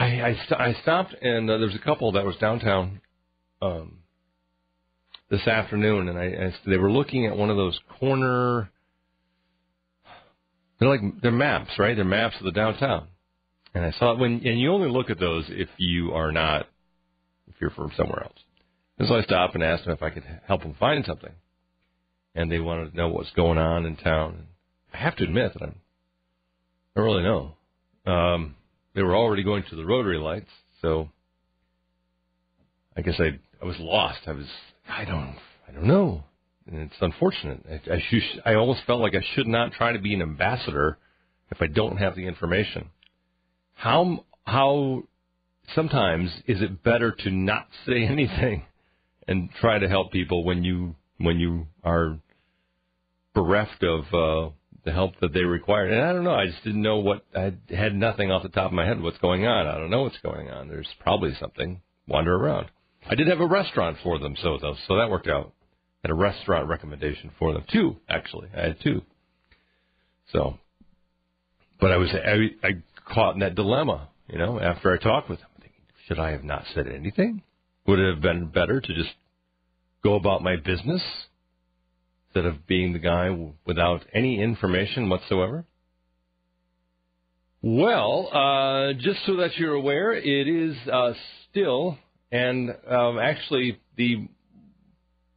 I I, st- I stopped and uh, there was a couple that was downtown um, this afternoon, and I, I they were looking at one of those corner. They're like they're maps, right? They're maps of the downtown. And I saw it when, and you only look at those if you are not, if you're from somewhere else. And so I stopped and asked them if I could help them find something. And they wanted to know what's going on in town. And I have to admit that I'm, I don't really know. Um, they were already going to the rotary lights, so I guess I I was lost. I was I don't I don't know, and it's unfortunate. I I, should, I almost felt like I should not try to be an ambassador if I don't have the information. How how sometimes is it better to not say anything and try to help people when you when you are bereft of uh, the help that they required. And I don't know. I just didn't know what. I had nothing off the top of my head what's going on. I don't know what's going on. There's probably something. Wander around. I did have a restaurant for them, so though, so that worked out. Had a restaurant recommendation for them. Two actually. I had two. So, but I was I, I caught in that dilemma. You know, after I talked with them, thinking, should I have not said anything? Would it have been better to just go about my business instead of being the guy without any information whatsoever? Well, uh, just so that you're aware, it is uh, still and um, actually the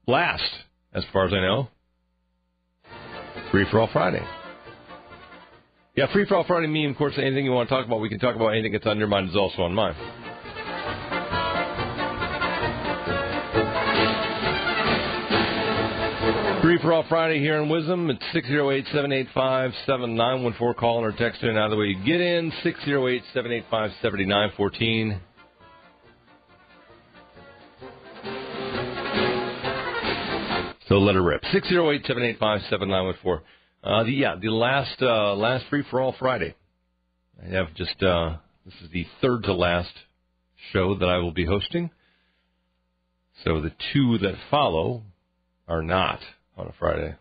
last, as far as I know, Free for All Friday. Yeah, Free for All Friday. Me, of course, anything you want to talk about, we can talk about. Anything that's on your mind is also on mine. Free for All Friday here in WIZM. It's 608 785 7914. Call or text in. Either way you get in. 608 785 7914. So let it rip. 608 785 7914. Uh, yeah, the last uh, last free for all Friday. I have just uh, this is the third to last show that I will be hosting. So the two that follow are not on a Friday.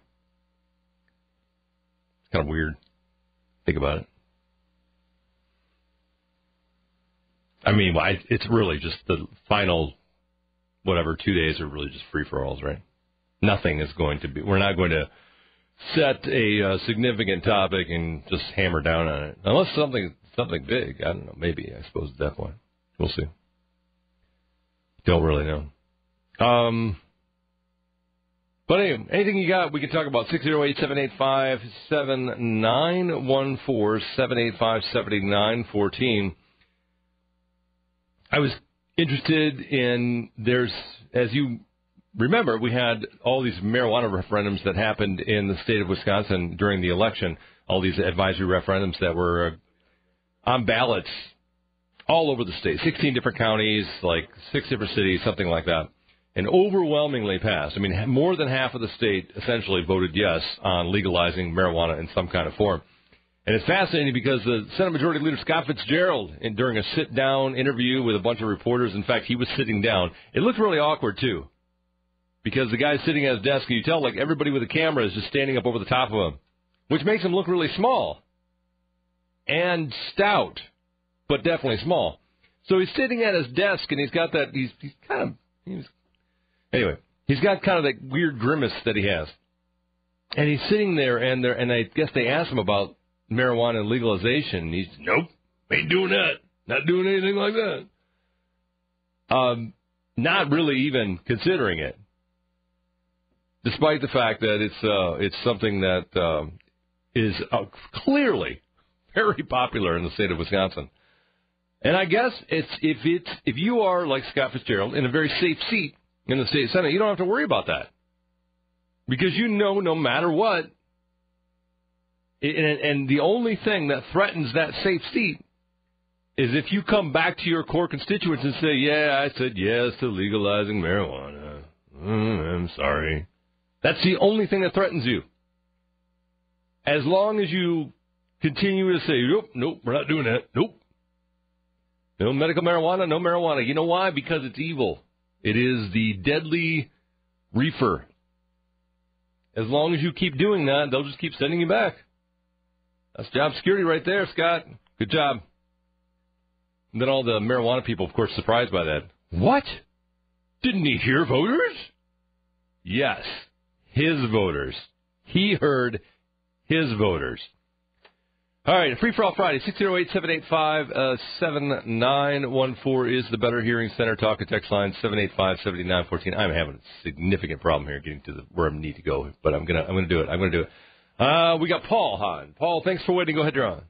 It's kind of weird. Think about it. I mean, it's really just the final, whatever, two days are really just free for alls, right? Nothing is going to be. We're not going to set a uh, significant topic and just hammer down on it, unless something something big. I don't know. Maybe I suppose at that point we'll see. Don't really know. Um, but anyway, anything you got, we can talk about 608 785 7914 785 7914. I was interested in, there's, as you remember, we had all these marijuana referendums that happened in the state of Wisconsin during the election, all these advisory referendums that were uh, on ballots all over the state, 16 different counties, like six different cities, something like that and overwhelmingly passed. I mean, more than half of the state essentially voted yes on legalizing marijuana in some kind of form. And it's fascinating because the Senate Majority Leader Scott Fitzgerald, in, during a sit-down interview with a bunch of reporters, in fact, he was sitting down. It looked really awkward too, because the guy's sitting at his desk, and you tell like everybody with a camera is just standing up over the top of him, which makes him look really small and stout, but definitely small. So he's sitting at his desk, and he's got that. He's, he's kind of he's Anyway, he's got kind of that weird grimace that he has, and he's sitting there, and there, and I guess they asked him about marijuana legalization. And he's nope, ain't doing that, not doing anything like that. Um, not really even considering it, despite the fact that it's uh, it's something that um, is uh, clearly very popular in the state of Wisconsin. And I guess it's if it's if you are like Scott Fitzgerald in a very safe seat, in the state senate, you don't have to worry about that because you know no matter what. And, the only thing that threatens that safe seat is if you come back to your core constituents and say, "Yeah, I said yes to legalizing marijuana. Mm, I'm sorry." That's the only thing that threatens you. As long as you continue to say, "Nope, nope, we're not doing that. Nope." No medical marijuana, no marijuana. You know why? Because it's evil. It is the deadly reefer. As long as you keep doing that, they'll just keep sending you back. That's job security right there, Scott. Good job. And then all the marijuana people, of course, surprised by that. What? Didn't he hear voters? Yes, his voters. He heard his voters. All right, Free for All Friday, 608 785 7914 is the Better Hearing Center talk and text line, 785 7914. I'm having a significant problem here getting to the, where I need to go, but I'm going to I'm gonna do it. I'm going to do it. Uh, we got Paul Hahn. Paul, thanks for waiting. Go ahead, you're on.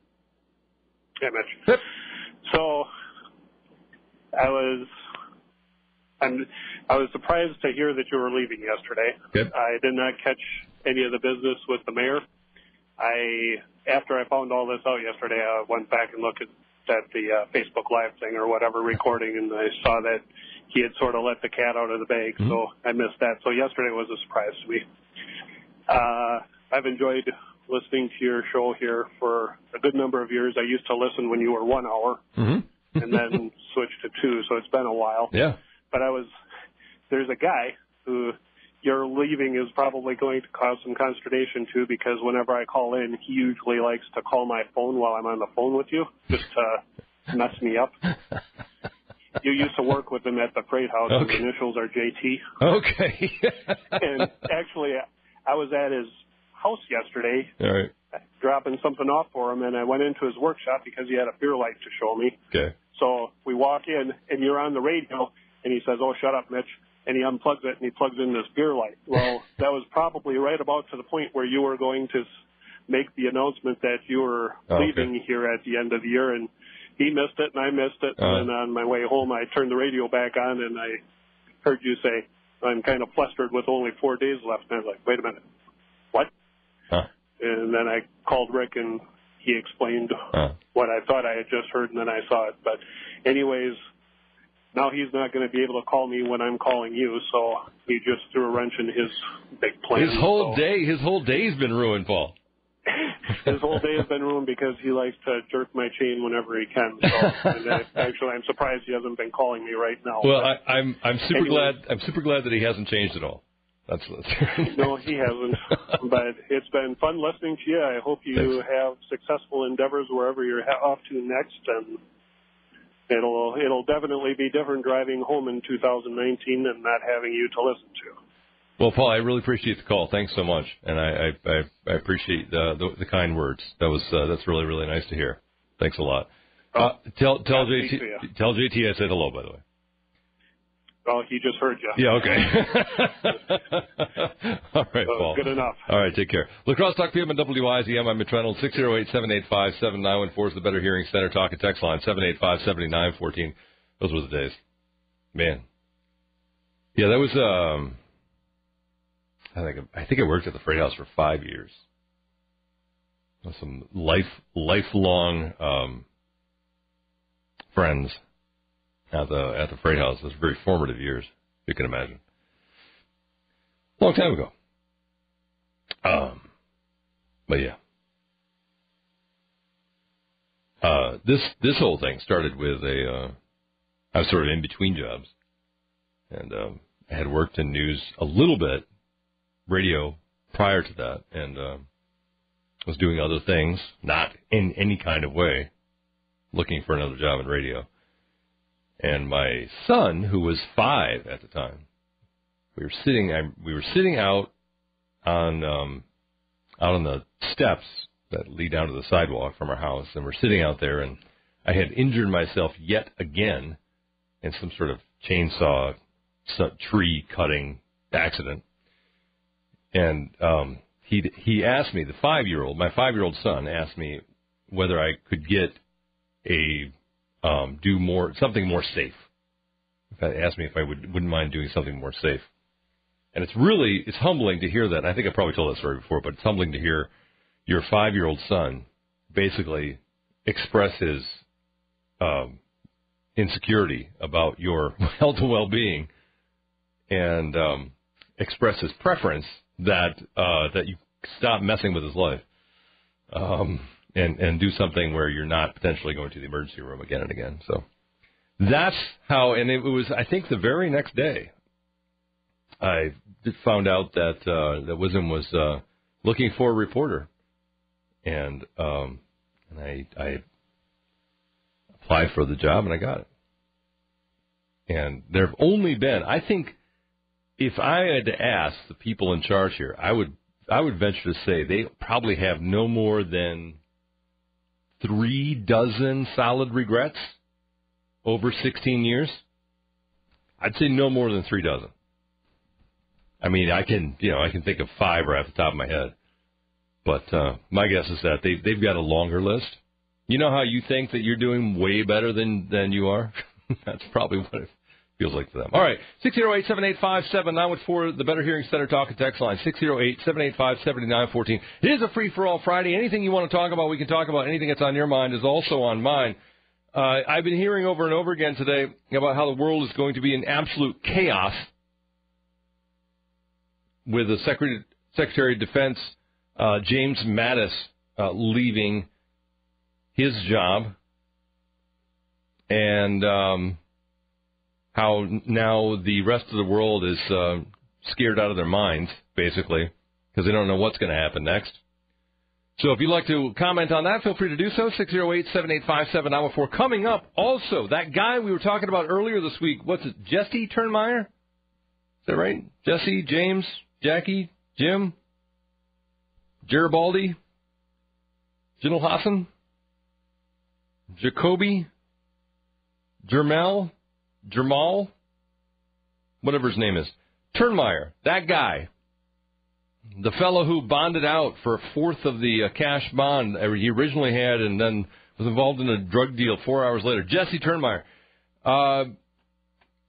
Yeah, Mitch. Yep. So I was I'm I was surprised to hear that you were leaving yesterday. Good. I did not catch any of the business with the mayor. I after I found all this out yesterday, I went back and looked at, at the uh, Facebook Live thing or whatever recording, and I saw that he had sort of let the cat out of the bag. Mm-hmm. So I missed that. So yesterday was a surprise to me. Uh, I've enjoyed listening to your show here for a good number of years. I used to listen when you were one hour, mm-hmm. and then switched to two. So it's been a while. Yeah. But I was there's a guy who your leaving is probably going to cause some consternation too because whenever I call in, he usually likes to call my phone while I'm on the phone with you just to mess me up. you used to work with him at the freight house. Okay. His initials are JT. Okay. and actually, I was at his house yesterday. All right. Dropping something off for him, and I went into his workshop because he had a beer light to show me. Okay. So we walk in, and you're on the radio, and he says, "Oh, shut up, Mitch." And he unplugs it and he plugs in this beer light. Well, that was probably right about to the point where you were going to make the announcement that you were oh, leaving okay. here at the end of the year, and he missed it and I missed it. Uh, and on my way home, I turned the radio back on and I heard you say, "I'm kind of flustered with only four days left." And I was like, "Wait a minute, what?" Huh. And then I called Rick and he explained huh. what I thought I had just heard, and then I saw it. But, anyways, now he's not going to be able to call me when I'm calling you, so he just threw a wrench in his big plan. His whole so. day, his whole day's been ruined, Paul. his whole day has been ruined because he likes to jerk my chain whenever he can. So, and I, uh, actually, I'm surprised he hasn't been calling me right now. Well, I, I'm I'm super Anyways. glad I'm super glad that he hasn't changed at all. That's, that's no, he hasn't. but it's been fun listening to you. I hope you Thanks. have successful endeavors wherever you're off to next, and it'll it'll definitely be different driving home in 2019 and not having you to listen to. Well, Paul, I really appreciate the call. Thanks so much, and I I, I, I appreciate the, the the kind words. That was uh, that's really really nice to hear. Thanks a lot. Uh, tell tell JT tell JT I said hello by the way. Well, he just heard you. Yeah, okay. All right, So Paul. good enough. All right, take care. La Crosse Talk PM and WIZM. I'm Reynolds. 608-785-7914 is the Better Hearing Center talk and text line. 785-7914. Those were the days. Man. Yeah, that was, um, I think, I think I worked at the Freight House for five years. Some life, lifelong, um, friends at the, at the Freight House. It was very formative years, you can imagine. Long time ago. Um, but yeah. Uh, this this whole thing started with a. Uh, I was sort of in between jobs, and um, I had worked in news a little bit, radio prior to that, and um, was doing other things, not in any kind of way, looking for another job in radio. And my son, who was five at the time, we were sitting. I, we were sitting out on um, out on the steps that lead down to the sidewalk from our house, and we're sitting out there, and I had injured myself yet again in some sort of chainsaw tree cutting accident. And um, he he asked me, the five year old, my five year old son asked me whether I could get a um, do more something more safe. If I asked me if I would wouldn't mind doing something more safe. And it's really it's humbling to hear that. I think I probably told that story before, but it's humbling to hear your five year old son basically express his um, insecurity about your health and well being, and um, express his preference that uh, that you stop messing with his life, um, and and do something where you're not potentially going to the emergency room again and again. So that's how. And it was I think the very next day I found out that uh, that WIZM was uh, looking for a reporter, and um, and I, I applied for the job and I got it. And there have only been, I think, if I had to ask the people in charge here, I would I would venture to say they probably have no more than three dozen solid regrets over 16 years. I'd say no more than three dozen. I mean, I can you know I can think of five right off the top of my head, but uh, my guess is that they they've got a longer list. You know how you think that you're doing way better than than you are? That's probably what it feels like to them. All right, 608 785 7914, the Better Hearing Center talk and text line, 608 785 7914. It is a free for all Friday. Anything you want to talk about, we can talk about. Anything that's on your mind is also on mine. Uh, I've been hearing over and over again today about how the world is going to be in absolute chaos with the Secretary, Secretary of Defense, uh, James Mattis, uh, leaving his job. And um, how now the rest of the world is uh, scared out of their minds, basically, because they don't know what's going to happen next. So if you'd like to comment on that, feel free to do so. 608-785-7914. Coming up, also, that guy we were talking about earlier this week, what's it, Jesse Turnmeyer? Is that right? Jesse, James, Jackie, Jim, Garibaldi, General Hassan, Jacoby, Jermel, Jamal, whatever his name is, Turnmeyer, that guy, the fellow who bonded out for a fourth of the uh, cash bond he originally had and then was involved in a drug deal four hours later, Jesse Turnmeyer. Uh,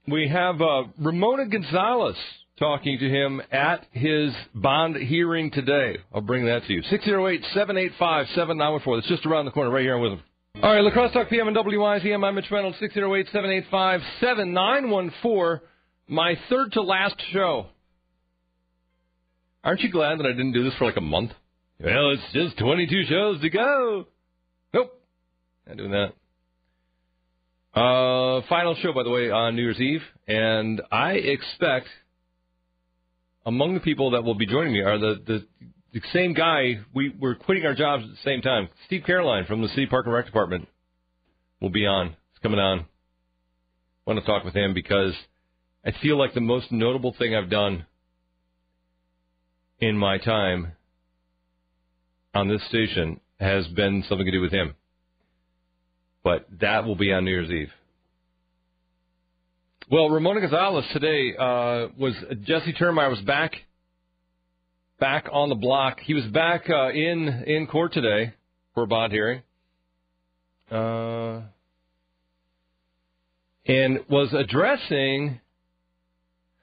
we have uh, Ramona Gonzalez talking to him at his bond hearing today. I'll bring that to you. 608 785 7914. That's just around the corner, right here. With him. All right, La Crosse Talk PM and WIZM. I'm Mitch Reynolds, 608 785 7914. My third to last show. Aren't you glad that I didn't do this for like a month? Well, it's just 22 shows to go. Nope. Not doing that. Uh, final show, by the way, on New Year's Eve. And I expect among the people that will be joining me are the, the the same guy, we, we're quitting our jobs at the same time. Steve Caroline from the City Park and Rec Department will be on. He's coming on. I want to talk with him because I feel like the most notable thing I've done in my time on this station has been something to do with him. But that will be on New Year's Eve. Well, Ramona Gonzalez today uh, was Jesse Turnmeyer was back back on the block. He was back uh, in in court today for a bond hearing, uh, and was addressing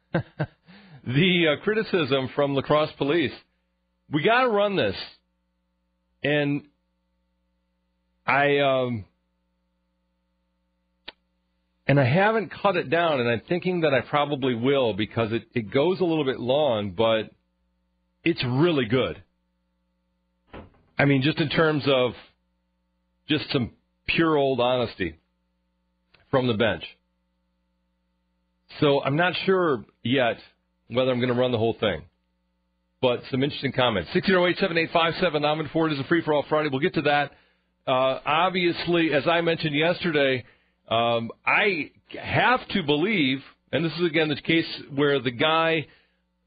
the uh, criticism from La Crosse Police. We got to run this, and I um, and I haven't cut it down, and I'm thinking that I probably will because it, it goes a little bit long, but it's really good. I mean, just in terms of just some pure old honesty from the bench. So I'm not sure yet whether I'm going to run the whole thing. But some interesting comments. 608-7857, nominated for it is a free-for-all Friday. We'll get to that. Uh, obviously, as I mentioned yesterday, um, I have to believe, and this is again the case where the guy –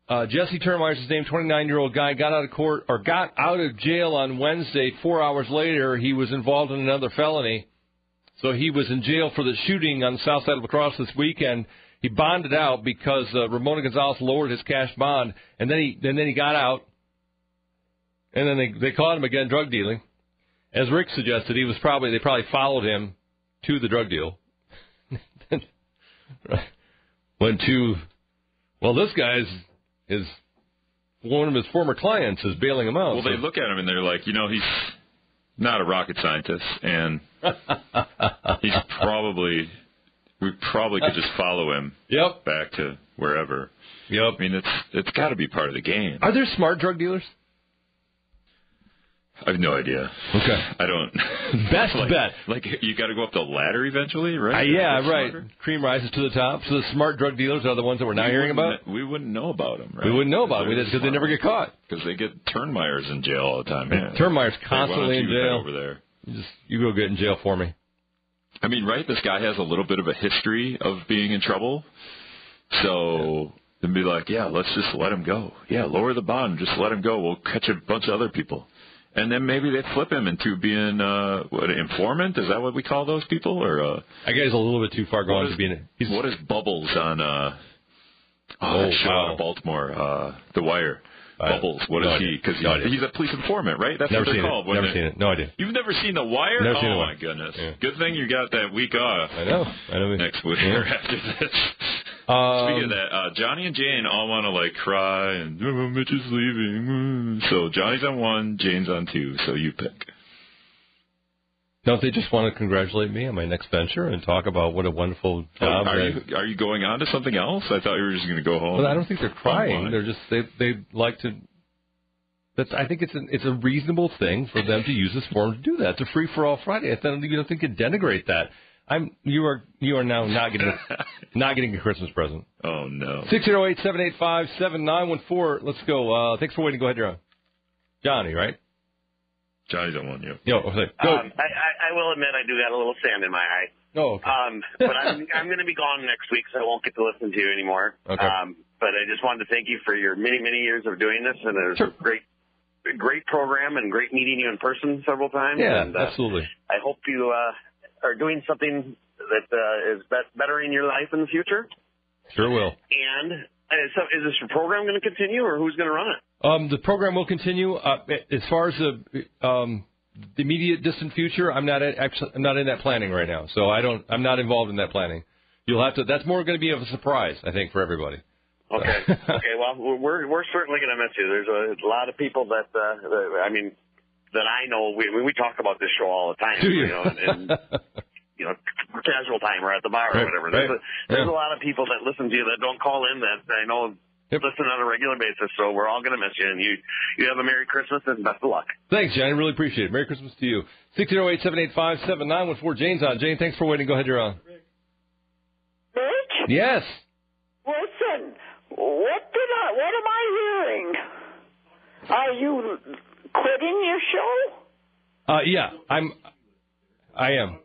uh, Jesse Turnmeyer's his name, 29 year old guy, got out of court or got out of jail on Wednesday. Four hours later, he was involved in another felony. So he was in jail for the shooting on the south side of La this weekend. He bonded out because uh, Ramona Gonzalez lowered his cash bond, and then he and then he got out. And then they they caught him again drug dealing. As Rick suggested, he was probably they probably followed him to the drug deal. Went to well, this guy's his one of his former clients is bailing him out. Well, so. they look at him and they're like, you know, he's not a rocket scientist, and he's probably we probably could just follow him. Yep. Back to wherever. Yep. I mean, it's it's got to be part of the game. Are there smart drug dealers? I have no idea. Okay. I don't. Best like, bet. Like you got to go up the ladder eventually, right? Uh, yeah, right. Cream rises to the top. So the smart drug dealers are the ones that we're now we hearing about. We wouldn't know about them, right? We wouldn't know about them because they never get caught. Because they get Turnmeyers in jail all the time. Man. Turnmeyer's constantly in jail over there. You just you go get in jail for me. I mean, right? This guy has a little bit of a history of being in trouble. So then be like, yeah, let's just let him go. Yeah, lower the bond, just let him go. We'll catch a bunch of other people. And then maybe they flip him into being uh what an informant? Is that what we call those people? Or uh I guess a little bit too far gone is, to be in. He's what is Bubbles on uh oh, Oh, that show wow. out of Baltimore, uh The Wire. Bubbles. What no is idea. he? Because No idea. he's a police informant, right? That's never what they're called. it. Never they- seen it. No idea. You've never seen The Wire? Never oh seen my goodness! Yeah. Good thing you got that week off. I know. I know. Next week Yeah. after this. Um, Speaking of that, uh, Johnny and Jane all want to like cry and oh, Mitch is leaving. Mm. So Johnny's on one, Jane's on two. So you pick. Don't they just want to congratulate me on my next venture and talk about what a wonderful job? are you are you going on to something else? I thought you were just going to go home. But I don't think they're crying. They're just they they like to. That's I think it's an it's a reasonable thing for them to use this forum to do that. It's a free for all Friday. I don't you don't think you denigrate that. I'm you are you are now not getting a, not getting a Christmas present. Oh no. Six zero eight seven eight five seven nine one four. Let's go. Uh, thanks for waiting. Go ahead, you're on. Johnny, right? Johnny's on one. Yeah. Yo, okay, go. Um, I, I, I will admit I do got a little sand in my eye. oh, okay. Um, but I'm I'm going to be gone next week, so I won't get to listen to you anymore. Okay. Um, but I just wanted to thank you for your many many years of doing this, and it was Sure. a great great program and great meeting you in person several times. yeah, and, uh, absolutely. I hope you uh, are doing something that uh, is bet bettering your life in the future. Sure will. And uh, so, is this program going to continue, or who's going to run it? Um, the program will continue. Uh, as far as the um, the immediate distant future, I'm not at, actually I'm not in that planning right now, so I don't I'm not involved in that planning. You'll have to. That's more going to be of a surprise, I think, for everybody. Okay. okay. Well, we're we're certainly going to miss you. There's a, a lot of people that, uh, that I mean that I know. We we talk about this show all the time. Do you? know, and, and you know, casual time or at the bar Right, or whatever. There's, right. a, there's Yeah. a lot of people that listen to you that don't call in that I know Yep. listen on a regular basis. So we're all going to miss you, and you you have a Merry Christmas and best of luck. Thanks, Johnny. Really appreciate it. Merry Christmas to you. Six zero eight seven eight five seven nine one four. Jane's on. Jane, thanks for waiting. Go ahead, you're on. Rich, Yes. listen. What did I? What am I hearing? Are you quitting your show? Uh, yeah, I'm. I am.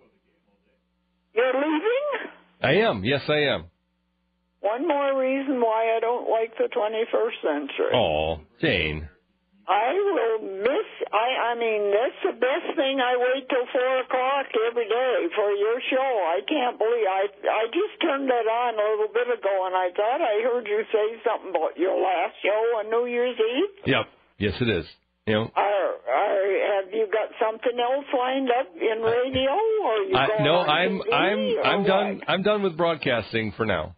You're leaving? I am. Yes, I am. One more reason why I don't like the 21st century. Oh, Jane. I will miss. I. I mean, that's the best thing. I wait till four o'clock every day for your show. I can't believe. I. I just turned that on a little bit ago, and I thought I heard you say something about your last show on New Year's Eve. Yep. Yes, it is. You know. Are, are, have you got something else lined up in radio, or you I, going no, I'm I'm I'm what? done. I'm done with broadcasting for now.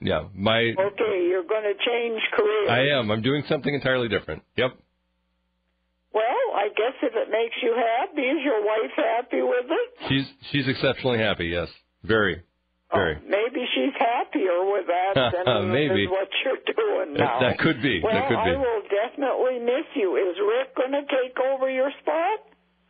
Yeah, my Okay, you're going to change careers. I am. I'm doing something entirely different. Yep. Well, I guess if it makes you happy, is your wife happy with it? She's she's exceptionally happy. Yes, very, very. Oh, maybe she's happier with that than Maybe. what you're doing That- now. that could be. Well, That could be. I will definitely miss you. Is Rick going to take over your spot?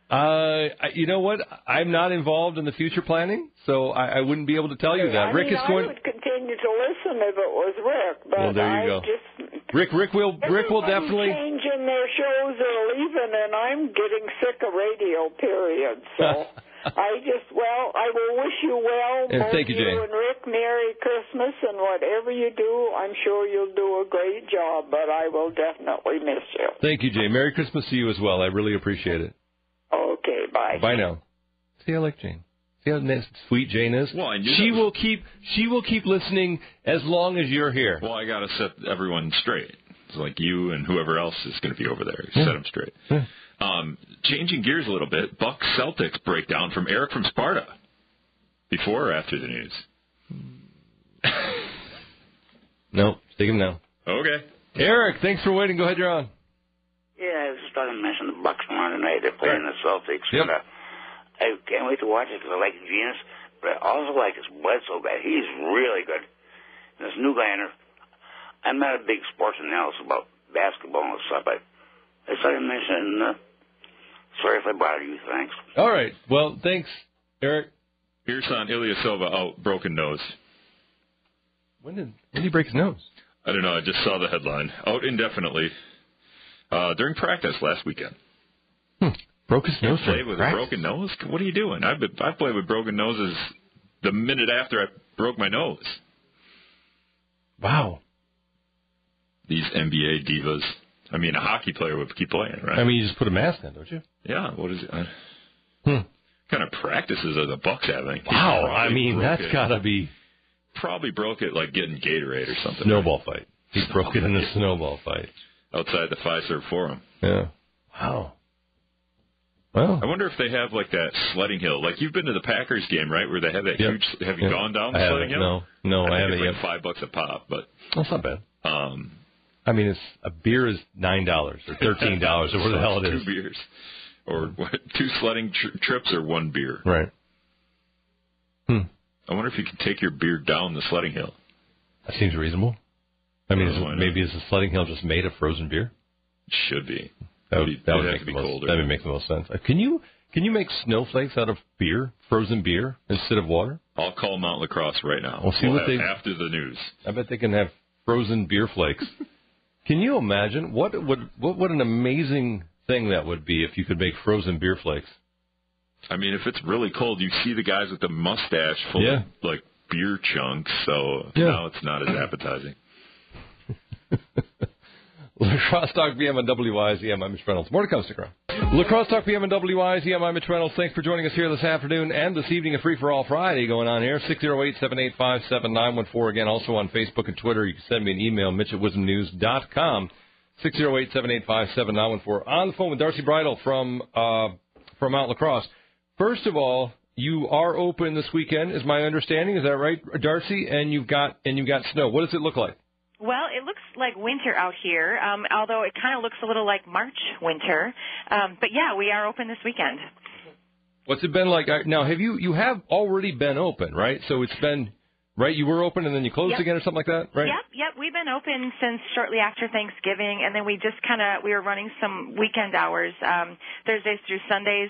Uh, you know what? I'm not involved in the future planning, so I, I wouldn't be able to tell you that. I Rick mean, is going. I would continue to listen if it was Rick, but Well, there you I go. just Rick Rick will Rick will definitely. changing their shows or leaving, and I'm getting sick of radio. Period. So I just well, I will wish you well, And both thank you, Jane. and Rick. Merry Christmas, and whatever you do, I'm sure you'll do a great job. But I will definitely miss you. Thank you, Jane. Merry Christmas to you as well. I really appreciate it. Okay, bye. Bye now. See, I like Jane. See how nice, sweet Jane is. Well, I knew she that was- will keep she will keep listening as long as you're here. Well, I got to set everyone straight. It's like you and whoever else is going to be over there. Set them straight. Yeah. Um, changing gears a little bit, Buck Celtics breakdown from Eric from Sparta. Before or after the news? No, take him now. Okay. Eric, thanks for waiting. Go ahead, you're on. Yeah, I was just talking to mention the Bucks tomorrow night. They're playing the Celtics. Yep. And, uh, I can't wait to watch it because I like Venus, but I also like his Bledsoe guy. He's really good. And this new guy in there, I'm not a big sports analyst about basketball and stuff, but I saw you mention, uh, sorry if I bother you, thanks. All right. Well, thanks, Eric. Ersan Ilyasova out, broken nose. When did when did he break his nose? I don't know. I just saw the headline. Out indefinitely uh, during practice last weekend. Hmm. Broke his nose. play during with a broken nose? What are you doing? I've been, I played with broken noses the minute after I broke my nose. Wow. These NBA divas. I mean, a hockey player would keep playing, right? I mean, you just put a mask on, don't you? yeah. What is it? Uh, Hmm. kind of practices are the Bucks having? Wow. I mean, that's it. got to be probably broke it like getting Gatorade or something. snowball fight. He broke it in a snowball fight. outside the Fiserv Forum. Yeah. Wow. Well, I wonder if they have like that sledding hill. Like you've been to the Packers game, right? Where they have that Yep. huge. Have you Yep. gone down the I sledding hill? No, no, I, think haven't it's yet. like five bucks a pop, but That's not bad. um, I mean, it's a beer is nine dollars or thirteen dollars or whatever the hell it two is. beers, or what, two sledding tr- trips, or one beer. Right. Hmm. I wonder if you can take your beer down the sledding hill. That seems reasonable. I mean, is it, maybe is the sledding hill just made of frozen beer? Should be. That would, that would make the be most. colder. That would make the most sense. Uh, Can you can you make snowflakes out of beer, frozen beer, instead of water? I'll call Mount La Crosse right now. We'll see what have they- after the news. I bet they can have frozen beer flakes. can you imagine what would what what an amazing thing that would be if you could make frozen beer flakes? I mean, if it's really cold, you see the guys with the mustache full Yeah. of like beer chunks. So Yeah. now it's not as appetizing. Talk PM on WIZM. I'm Mitch Reynolds. More to come. Stick around. La Crosse Talk PM on WIZM. I'm Mitch Reynolds. Thanks for joining us here this afternoon and this evening. A free for all Friday going on here. 608-785-7914. Again, also on Facebook and Twitter. You can send me an email, Mitch at wizmnews.com. 608-785-7914. On the phone with Darcie Breidel from uh, from Mount La Crosse. First of all, you are open this weekend, is my understanding. Is that right, Darcie? And you've got and you've got snow. What does it look like? Well, it looks like winter out here, um, although it kind of looks a little like March winter. Um, but yeah, we are open this weekend. What's it been like? Now, have you you have already been open, right? So it's been right. You were open and then you closed Yep. again, or something like that, right? Yep, yep. We've been open since shortly after Thanksgiving, and then we just kind of we were running some weekend hours, um, Thursdays through Sundays,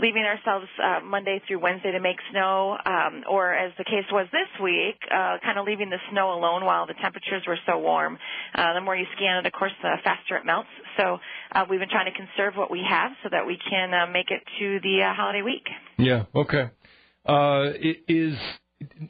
leaving ourselves uh, Monday through Wednesday to make snow, um, or as the case was this week, uh, kind of leaving the snow alone while the temperatures were so warm. Uh, the more you scan it, of course, the faster it melts. So uh, we've been trying to conserve what we have so that we can uh, make it to the uh, holiday week. Yeah. Okay. Uh, it is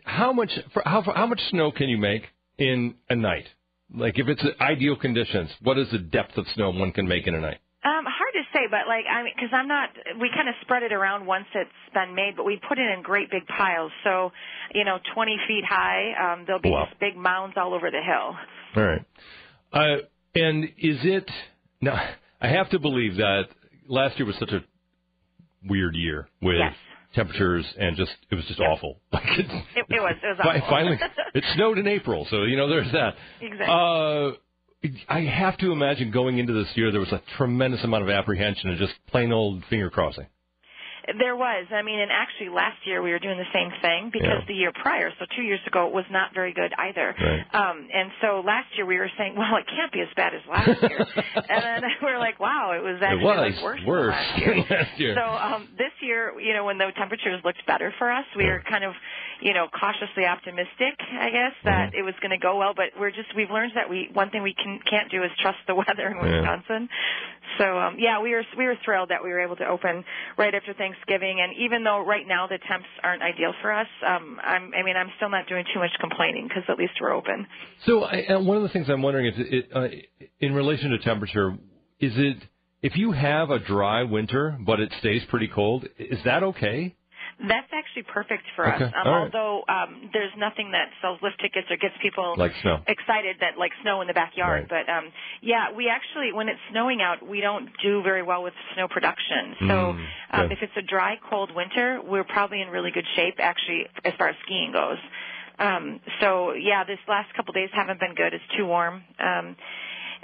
how much for, how how much snow can you make in a night? Like if it's ideal conditions, what is the depth of snow one can make in a night? Um, hard to say, but like I mean, because I'm not. We kind of spread it around once it's been made, but we put it in great big piles. So, you know, 20 feet high. Um, there'll be Wow. these big mounds all over the hill. All right. Uh, and is it now? I have to believe that last year was such a weird year with Yes. Temperatures and just it was just Yep. awful. Like it, It, it was. It was awful. Finally, it snowed in April, so you know there's that. Exactly. Uh, I have to imagine going into this year there was a tremendous amount of apprehension and just plain old finger crossing. There was. I mean, and actually last year we were doing the same thing because Yeah. the year prior, so two years ago, it was not very good either. Right. Um, and so last year we were saying, well, it can't be as bad as last year. and then we are like, wow, it was actually was like worse, worse than last year. than last year. So um, this year, you know, when the temperatures looked better for us, we were kind of, you know, cautiously optimistic, I guess, that Mm-hmm. it was going to go well. But we're just we've learned that we one thing we can can't do is trust the weather in Yeah. Wisconsin. So um, yeah, we were we were thrilled that we were able to open right after Thanksgiving, and even though right now the temps aren't ideal for us, um, I'm I mean I'm still not doing too much complaining because at least we're open. So I, and one of the things I'm wondering is, it, uh, in relation to temperature, is it if you have a dry winter but it stays pretty cold, is that okay? That's actually perfect for Okay, us. Um, right. Although um, there's nothing that sells lift tickets or gets people Like snow. excited that like snow in the backyard. But um, yeah, we actually when it's snowing out, we don't do very well with snow production. So Mm, um, if it's a dry, cold winter, we're probably in really good shape actually as far as skiing goes. Um, so yeah, this last couple days haven't been good. It's too warm. Um,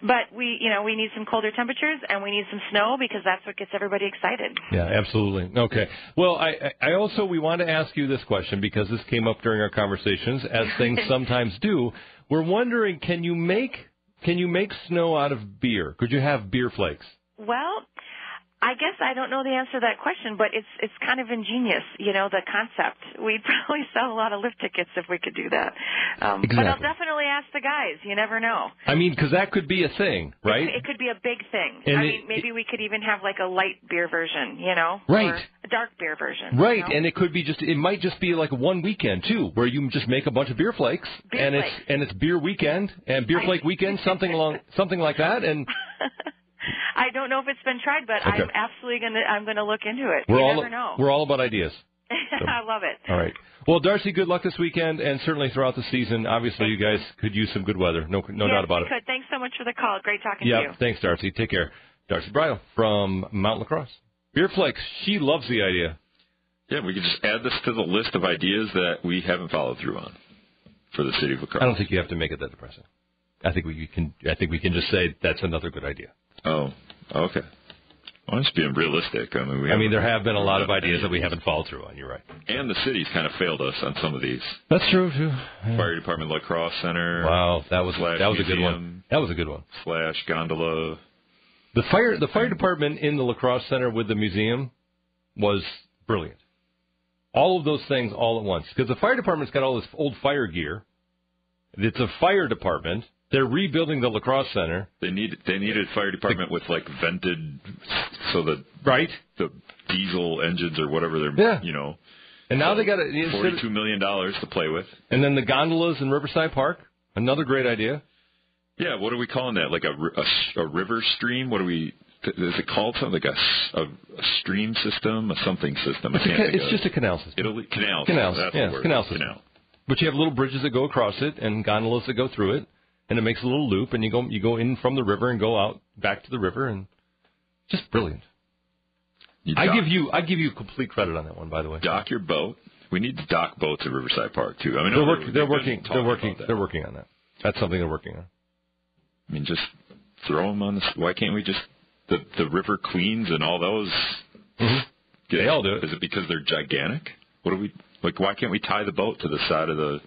but we, you know, we need some colder temperatures and we need some snow because that's what gets everybody excited. Yeah, absolutely. Okay. Well, I, I also we want to ask you this question because this came up during our conversations, as things sometimes do. We're wondering, can you make can you make snow out of beer? Could you have beer flakes? Well, I guess I don't know the answer to that question, but it's it's kind of ingenious, you know, the concept. We'd probably sell a lot of lift tickets if we could do that. Um, But I'll definitely ask the guys. You never know. I mean, because that could be a thing, right? It, it could be a big thing. And I it- mean, maybe we could even have like a light beer version, you know, Right. or a dark beer version. Right, you know? and it could be just it might just be like one weekend too, where you just make a bunch of beer flakes Beer and it's and it's beer weekend and beer flake weekend, something along something like that, and I don't know if it's been tried, but Okay. I'm absolutely gonna I'm gonna look into it. we're you all never know. we're all about ideas. I love it. All right. Well, Darcie, good luck this weekend and certainly throughout the season. Obviously, you guys could use some good weather. No no yes, doubt about we it. could. Thanks so much for the call. Great talking to you. Yeah, thanks, Darcie. Take care. Darcie Breidel from Mount La Crosse. Beer flakes. She loves the idea. Yeah, we could just add this to the list of ideas that we haven't followed through on for the city of La Crosse. I don't think you have to make it that depressing. I think we can. I think we can just say that's another good idea. Oh, okay. Well, I'm just being realistic. I mean, we I mean, there have been a lot of ideas that we haven't followed through on. You're right. And the city's kind of failed us on some of these. That's true too. Fire Department La Crosse Center. Wow, that was that was a good one. That was a good one. Slash gondola. The fire the fire department in the La Crosse center with the museum was brilliant. All of those things all at once because the fire department's got all this old fire gear. It's a fire department. They're rebuilding the La Crosse center. They need they needed fire department with like vented, so that Right. the diesel engines or whatever they're Yeah. you know And now they got forty two million dollars to play with. And then the gondolas in Riverside Park. Another great idea. Yeah, what are we calling that? Like a, a, a river stream? What do we? Is it called something like a, a, a stream system, a something system? It's, a, can't ca- think it's just a canal system. Italy canal. Canals, That's yeah, canal system. Canal. But you have little bridges that go across it and gondolas that go through it, and it makes a little loop, and you go you go in from the river and go out back to the river, and just brilliant. You I give you I give you complete credit on that one, by the way. dock your boat. We need to dock boats at Riverside Park too. I mean, They're, work, they're working. They're working. They're working on that. That's something they're working on. I mean, just throw them on the. s- Why can't we just the the river queens and all those? Mhm. They all do it. Is it because they're gigantic? What do we like? Why can't we tie the boat to the side of the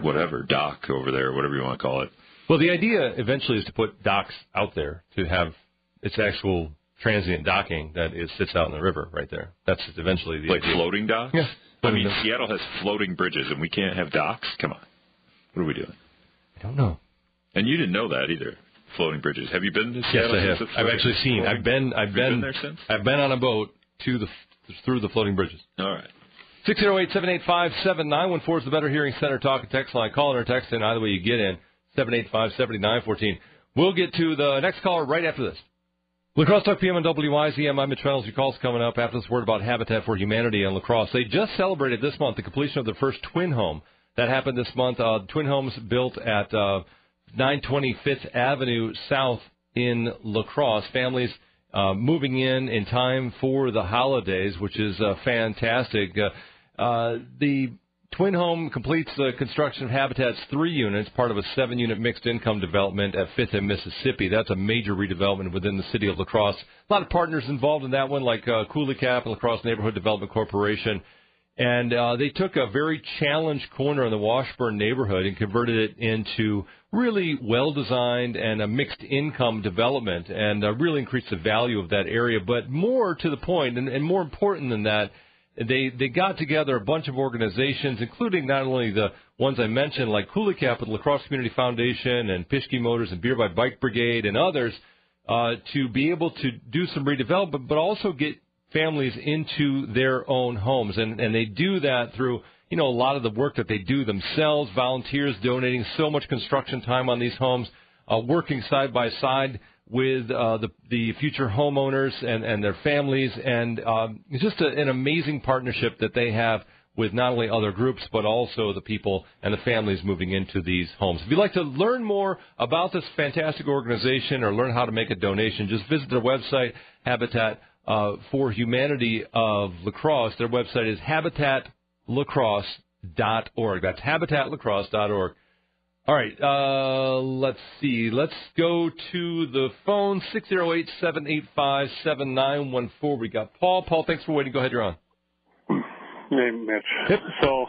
whatever dock over there, whatever you want to call it? Well, the idea eventually is to put docks out there to have its actual transient docking that is sits out in the river right there. That's eventually the Like idea. floating docks? Yeah. I mean, Floating. Seattle has floating bridges, and we can't have docks. Come on, what are we doing? I don't know. And you didn't know that either. Floating bridges. Have you been to Seattle? Yes? I have. I've actually seen. I've been. I've been, been there since? I've been on a boat to the through the floating bridges. All right. Six zero eight seven eight five seven nine one four is the Better Hearing Center talk and text line. Call in or text in either way you get in. Seven eight five seventy nine fourteen. We'll get to the next caller right after this. La Crosse Talk PM on WIZM. I'm Mitch Reynolds. Your call's coming up after this word about Habitat for Humanity and La Crosse. They just celebrated this month the completion of their first twin home. That happened this month. Uh, twin homes built at uh, 925th Avenue South in La Crosse. Families uh, moving in in time for the holidays, which is uh, fantastic. Uh, uh, the Twin Home completes the construction of Habitat's three units, part of a seven unit mixed income development at Fifth and Mississippi. That's a major redevelopment within the city of La Crosse. A lot of partners involved in that one, like uh, Couleecap and La Crosse Neighborhood Development Corporation. And uh, they took a very challenged corner in the Washburn neighborhood and converted it into really well designed and a mixed income development and uh, really increased the value of that area. But more to the point, and, and more important than that, they they got together a bunch of organizations, including not only the ones I mentioned, like Couleecap with La Crosse Community Foundation and Pischke Motors and Beer by Bike Brigade and others, uh, to be able to do some redevelopment, but also get families into their own homes, and and they do that through you know a lot of the work that they do themselves, volunteers donating so much construction time on these homes, uh, working side by side with uh, the the future homeowners and and their families, and um, it's just a, an amazing partnership that they have with not only other groups but also the people and the families moving into these homes. If you'd like to learn more about this fantastic organization or learn how to make a donation, just visit their website, Habitat uh, for Humanity of La Crosse. Their website is habitatlacrosse.org. That's habitatlacrosse.org. All right, uh, let's see. Let's go to the phone, 608-785-7914. We got Paul. Paul, thanks for waiting. Go ahead, you're on. Hey, Mitch. So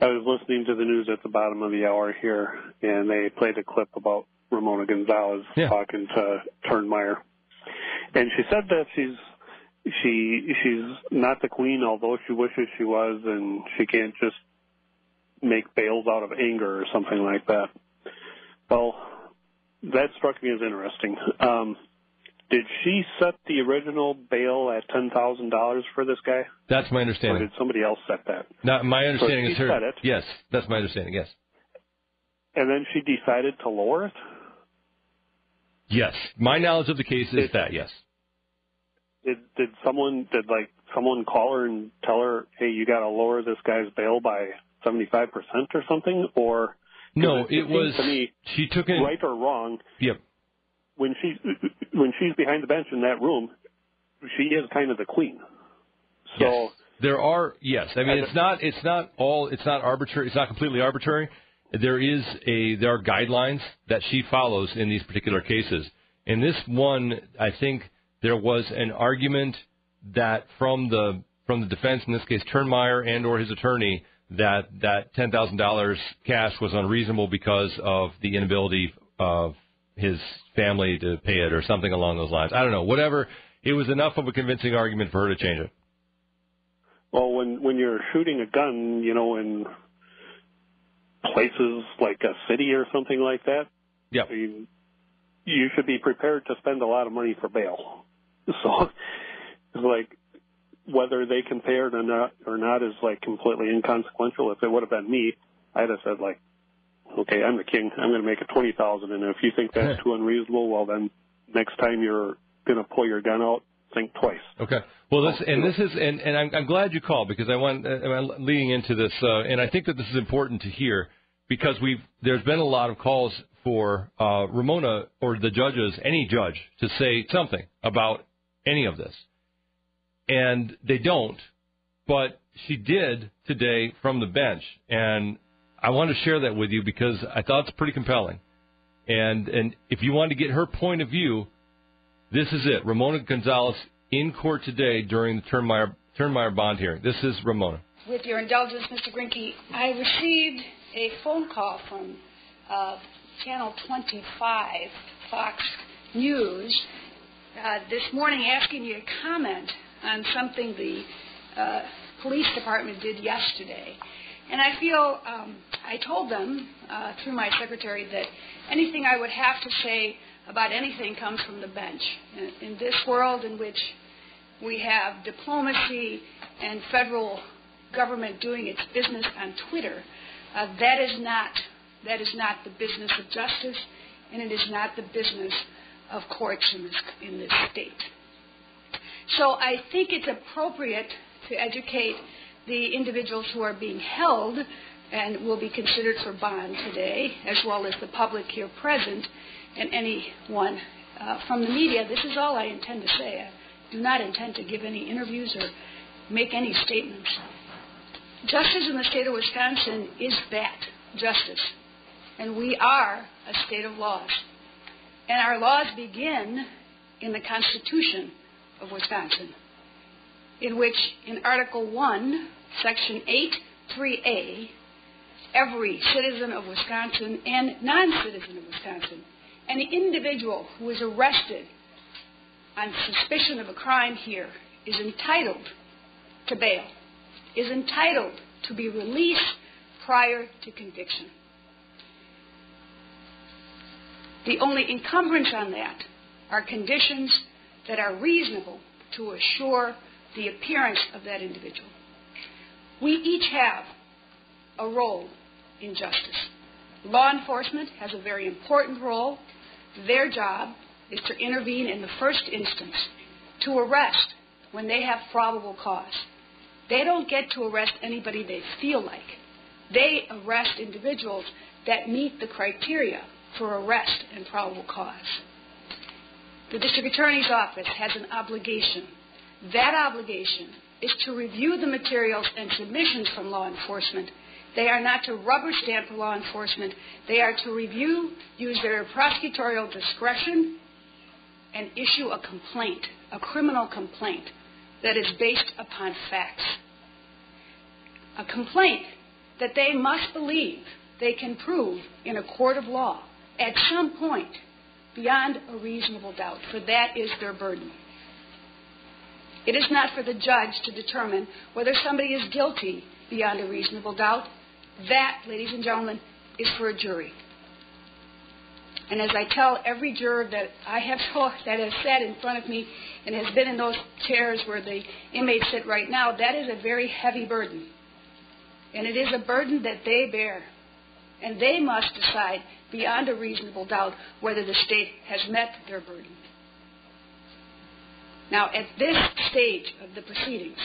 I was listening to the news at the bottom of the hour here, and they played a clip about Ramona Gonzalez Yeah. talking to Turnmeyer. and she said that she's she she's not the queen, although she wishes she was, and she can't just make bails out of anger or something like that. Well, that struck me as interesting. Um, did she set the original bail at ten thousand dollars for this guy, That's my or understanding. did somebody else set that? Not my understanding she is her. it. Yes, that's my understanding. Yes. And then she decided to lower it. Yes. My knowledge of the case is It- that yes. Did did someone did like someone call her and tell her, hey, you got to lower this guy's bail by seventy five percent or something? Or No, it, it was to me, she took in right or wrong, Yep. when she when she's behind the bench in that room, she is kind of the queen. So yes. There are yes. I mean it's not it's not all it's not arbitrary it's not completely arbitrary. There is a there are guidelines that she follows in these particular cases. In this one, I think there was an argument that from the from the defense, in this case Turnmeyer and or his attorney, that that ten thousand dollars cash was unreasonable because of the inability of his family to pay it or something along those lines. I don't know. Whatever. It was enough of a convincing argument for her to change it. Well, when when you're shooting a gun, you know, in places like a city or something like that, Yep. you, you should be prepared to spend a lot of money for bail. So, it's like whether they compared or not or not is like completely inconsequential. If it would have been me, I'd have said like, okay, I'm the king. I'm going to make it twenty thousand, and if you think that's too unreasonable, well then next time you're going to pull your gun out, think twice. Okay. Well, this and this is and, and I'm, I'm glad you called because I want I'm leading into this uh, and I think that this is important to hear because we've there's been a lot of calls for uh, Ramona or the judges, any judge, to say something about any of this, and they don't. But she did today from the bench, and I want to share that with you because I thought it's pretty compelling. And and if you want to get her point of view, this is it. Ramona Gonzalez in court today during the Turnmeyer, Turnmeyer bond hearing. This is Ramona. With your indulgence, Mr. Grinke, I received a phone call from uh, Channel 25, Fox News, uh, this morning asking you to comment on something the uh, police department did yesterday. And I feel, um, I told them uh, through my secretary that anything I would have to say about anything comes from the bench. In, in this world in which we have diplomacy and federal government doing its business on Twitter, uh, that is not that is not the business of justice, and it is not the business of courts in this in this state. So I think it's appropriate to educate the individuals who are being held and will be considered for bond today, as well as the public here present, and anyone uh, from the media. This is all I intend to say. I do not intend to give any interviews or make any statements. Justice in the state of Wisconsin is that justice, and we are a state of laws. And our laws begin in the Constitution of Wisconsin, in which, in Article 1, Section 8, 3A, every citizen of Wisconsin and non citizen of Wisconsin, any individual who is arrested on suspicion of a crime here is entitled to bail, is entitled to be released prior to conviction. The only encumbrance on that are conditions that are reasonable to assure the appearance of that individual. We each have a role in justice. Law enforcement has a very important role. Their job is to intervene in the first instance, to arrest when they have probable cause. They don't get to arrest anybody they feel like. They arrest individuals that meet the criteria for arrest and probable cause. The district attorney's office has an obligation. That obligation is to review the materials and submissions from law enforcement. They are not to rubber stamp law enforcement. They are to review, use their prosecutorial discretion, and issue a complaint, a criminal complaint that is based upon facts. A complaint that they must believe they can prove in a court of law at some point beyond a reasonable doubt, for that is their burden. It is not for the judge to determine whether somebody is guilty beyond a reasonable doubt. That, ladies and gentlemen, is for a jury. And as I tell every juror that I have talked, that has sat in front of me and has been in those chairs where the inmates sit right now, that is a very heavy burden. And it is a burden that they bear. And they must decide beyond a reasonable doubt whether the state has met their burden. Now, at this stage of the proceedings,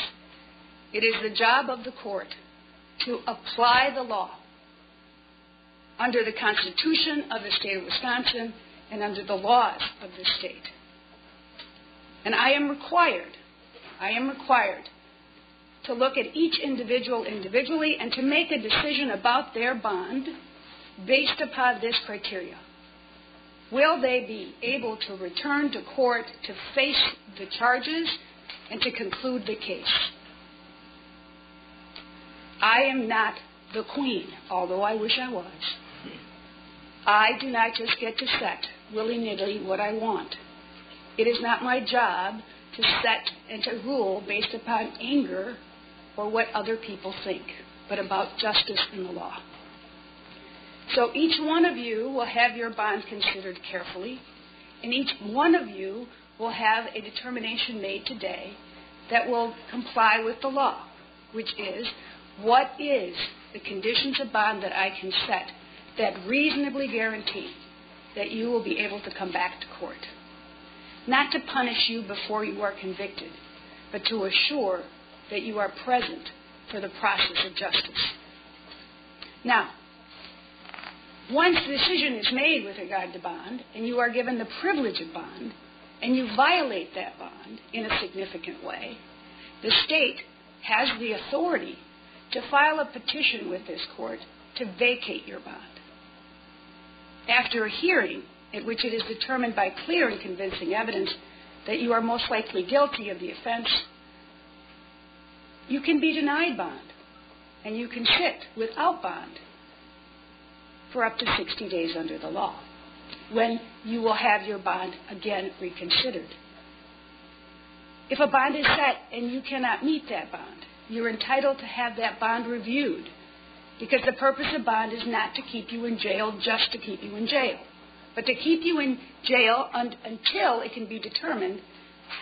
it is the job of the court to apply the law under the Constitution of the state of Wisconsin and under the laws of the state. And I am required, I am required to look at each individual individually and to make a decision about their bond based upon this criteria. Will they be able to return to court to face the charges and to conclude the case? I am not the queen, although I wish I was. I do not just get to set willy nilly what I want. It is not my job to set and to rule based upon anger or what other people think, but about justice and the law. So each one of you will have your bond considered carefully, and each one of you will have a determination made today that will comply with the law, which is what is the conditions of bond that I can set that reasonably guarantee that you will be able to come back to court. Not to punish you before you are convicted, but to assure that you are present for the process of justice. Now, once the decision is made with regard to bond, and you are given the privilege of bond, and you violate that bond in a significant way, the state has the authority to file a petition with this court to vacate your bond. After a hearing at which it is determined by clear and convincing evidence that you are most likely guilty of the offense, you can be denied bond and you can sit without bond for up to 60 days under the law when you will have your bond again reconsidered. If a bond is set and you cannot meet that bond, you're entitled to have that bond reviewed because the purpose of bond is not to keep you in jail just to keep you in jail, but to keep you in jail un- until it can be determined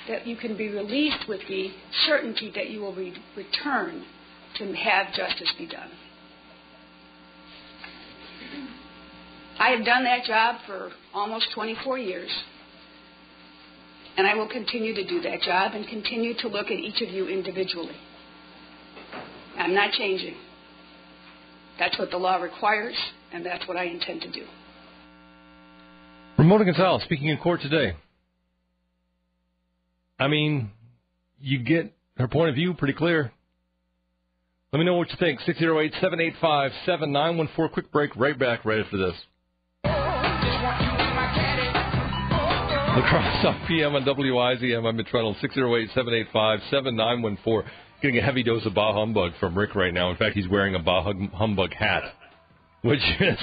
that you can be released with the certainty that you will re- return to have justice be done. I have done that job for almost 24 years. And I will continue to do that job and continue to look at each of you individually. I'm not changing. That's what the law requires, and that's what I intend to do. Ramona Gonzalez speaking in court today. I mean, you get her point of view pretty clear. Let me know what you think. 608 785 7914. Quick break. Right back right after this. La Crosse Talk PM on WIZM, I'm Mitch Reynolds, 608-785-7914. Getting a heavy dose of Bah Humbug from Rick right now. In fact, he's wearing a Bah Humbug hat, which is,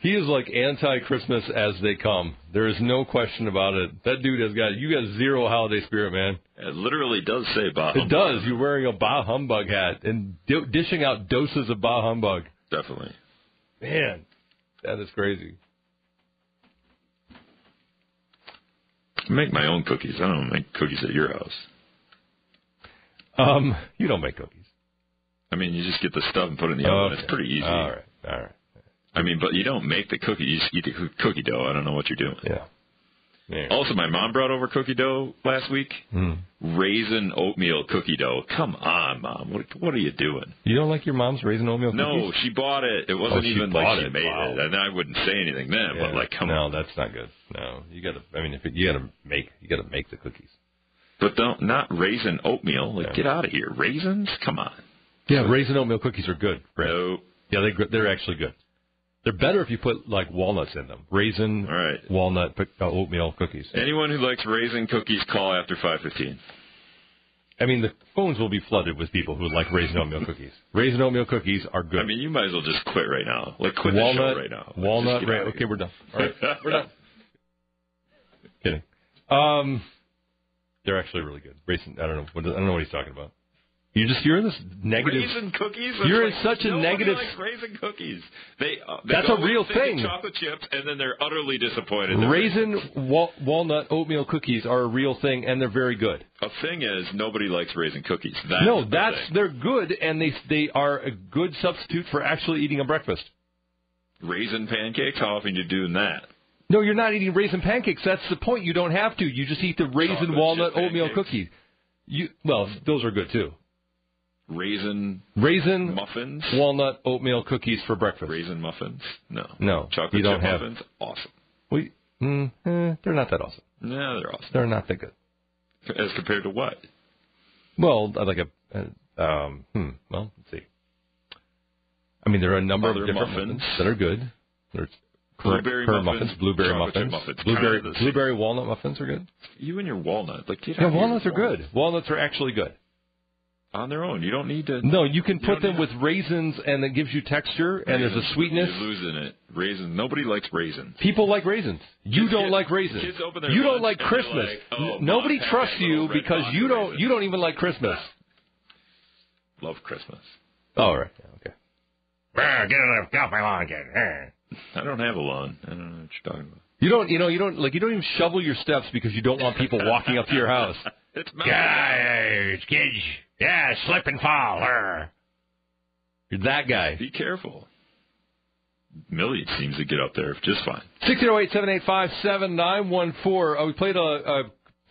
he is like anti-Christmas as they come. There is no question about it. That dude has got, you got zero holiday spirit, man. It literally does say Bah Humbug. It does. You're wearing a Bah Humbug hat and di- dishing out doses of Bah Humbug. Definitely. Man, that is crazy. Make my own cookies. I don't make cookies at your house. Um, you don't make cookies. I mean, you just get the stuff and put it in the oven. Okay. It's pretty easy. All right, all right. I mean, but you don't make the cookie. You just eat the cookie dough. I don't know what you're doing. Yeah. Also, my mom brought over cookie dough last week. Hmm. Raisin oatmeal cookie dough. Come on, mom. What what are you doing? You don't like your mom's raisin oatmeal cookies? No, she bought it. It wasn't Oh, even bought like she it. made Wow. it, and I wouldn't say anything then. Yeah. But like, come no, on. that's not good. No, you gotta. I mean, if it, you gotta make, you gotta make the cookies. But don't not raisin oatmeal. Like, Yeah. get out of here. Raisins? Come on. Yeah, raisin oatmeal cookies are good. Brett. No. Yeah, they they're actually good. They're better if you put like walnuts in them. Raisin, All right. walnut, uh, oatmeal cookies. Anyone who likes raisin cookies, call after five fifteen. I mean, the phones will be flooded with people who like raisin oatmeal cookies. Raisin oatmeal cookies are good. I mean, you might as well just quit right now. Like, quit walnut, the show right now. Walnut. Ra- okay, we're done. All right, we're done. Kidding. Um, They're actually really good. Raisin. I don't know. What, I don't know what he's talking about. You just you're in this negative. Raisin cookies. You're It's in such a nobody negative- Likes raisin cookies. They. Uh, they That's a real thing. Chocolate chips, and then they're utterly disappointed. that Raisin wal- walnut oatmeal cookies are a real thing, and they're very good. A thing is, nobody likes raisin cookies. That's no, that's they're good, and they they are a good substitute for actually eating a breakfast. raisin pancakes. How often you doing that? No, you're not eating raisin pancakes. That's the point. You don't have to. You just eat the raisin Chocolate walnut oatmeal pancakes. cookie. You well, those are good too. Raisin Raisin muffins. walnut oatmeal cookies for breakfast. Raisin muffins. No. No, Chocolate you don't chip have- muffins. Awesome. We, mm, eh, they're not that awesome. No, they're awesome. They're not that good. As compared to what? Well, I like a, uh, um, hmm, well, let's see. I mean, there are a number Other of different muffins. muffins that are good. There's Blueberry muffins, muffins, blueberry muffins, muffins, blueberry kind of blueberry walnut muffins are good. You and your walnut. Like Yeah, walnuts are good. Walnuts are actually good. On their own. You don't need to. No, you can You put don't them with raisins, and it gives you texture, and there's a sweetness. You're losing it. Raisins. Nobody likes raisins. People like raisins. You Kids don't get- like raisins. kids open their You don't like Christmas. like, oh, Nobody Mom, trusts you because you don't. raisins. You don't even like Christmas. Love Christmas. All right. Okay. Ah, get off my lawn again. Ah. I don't have a lawn. I don't know what you're talking about. You don't. You know. You don't like. You don't even shovel your steps because you don't want people walking up to your house. It's my Guys, kids, yeah, slip and fall. Her. You're that guy. Be careful. Millie seems to get up there just fine. Six zero eight seven eight five seven nine one four. Uh, We played a, a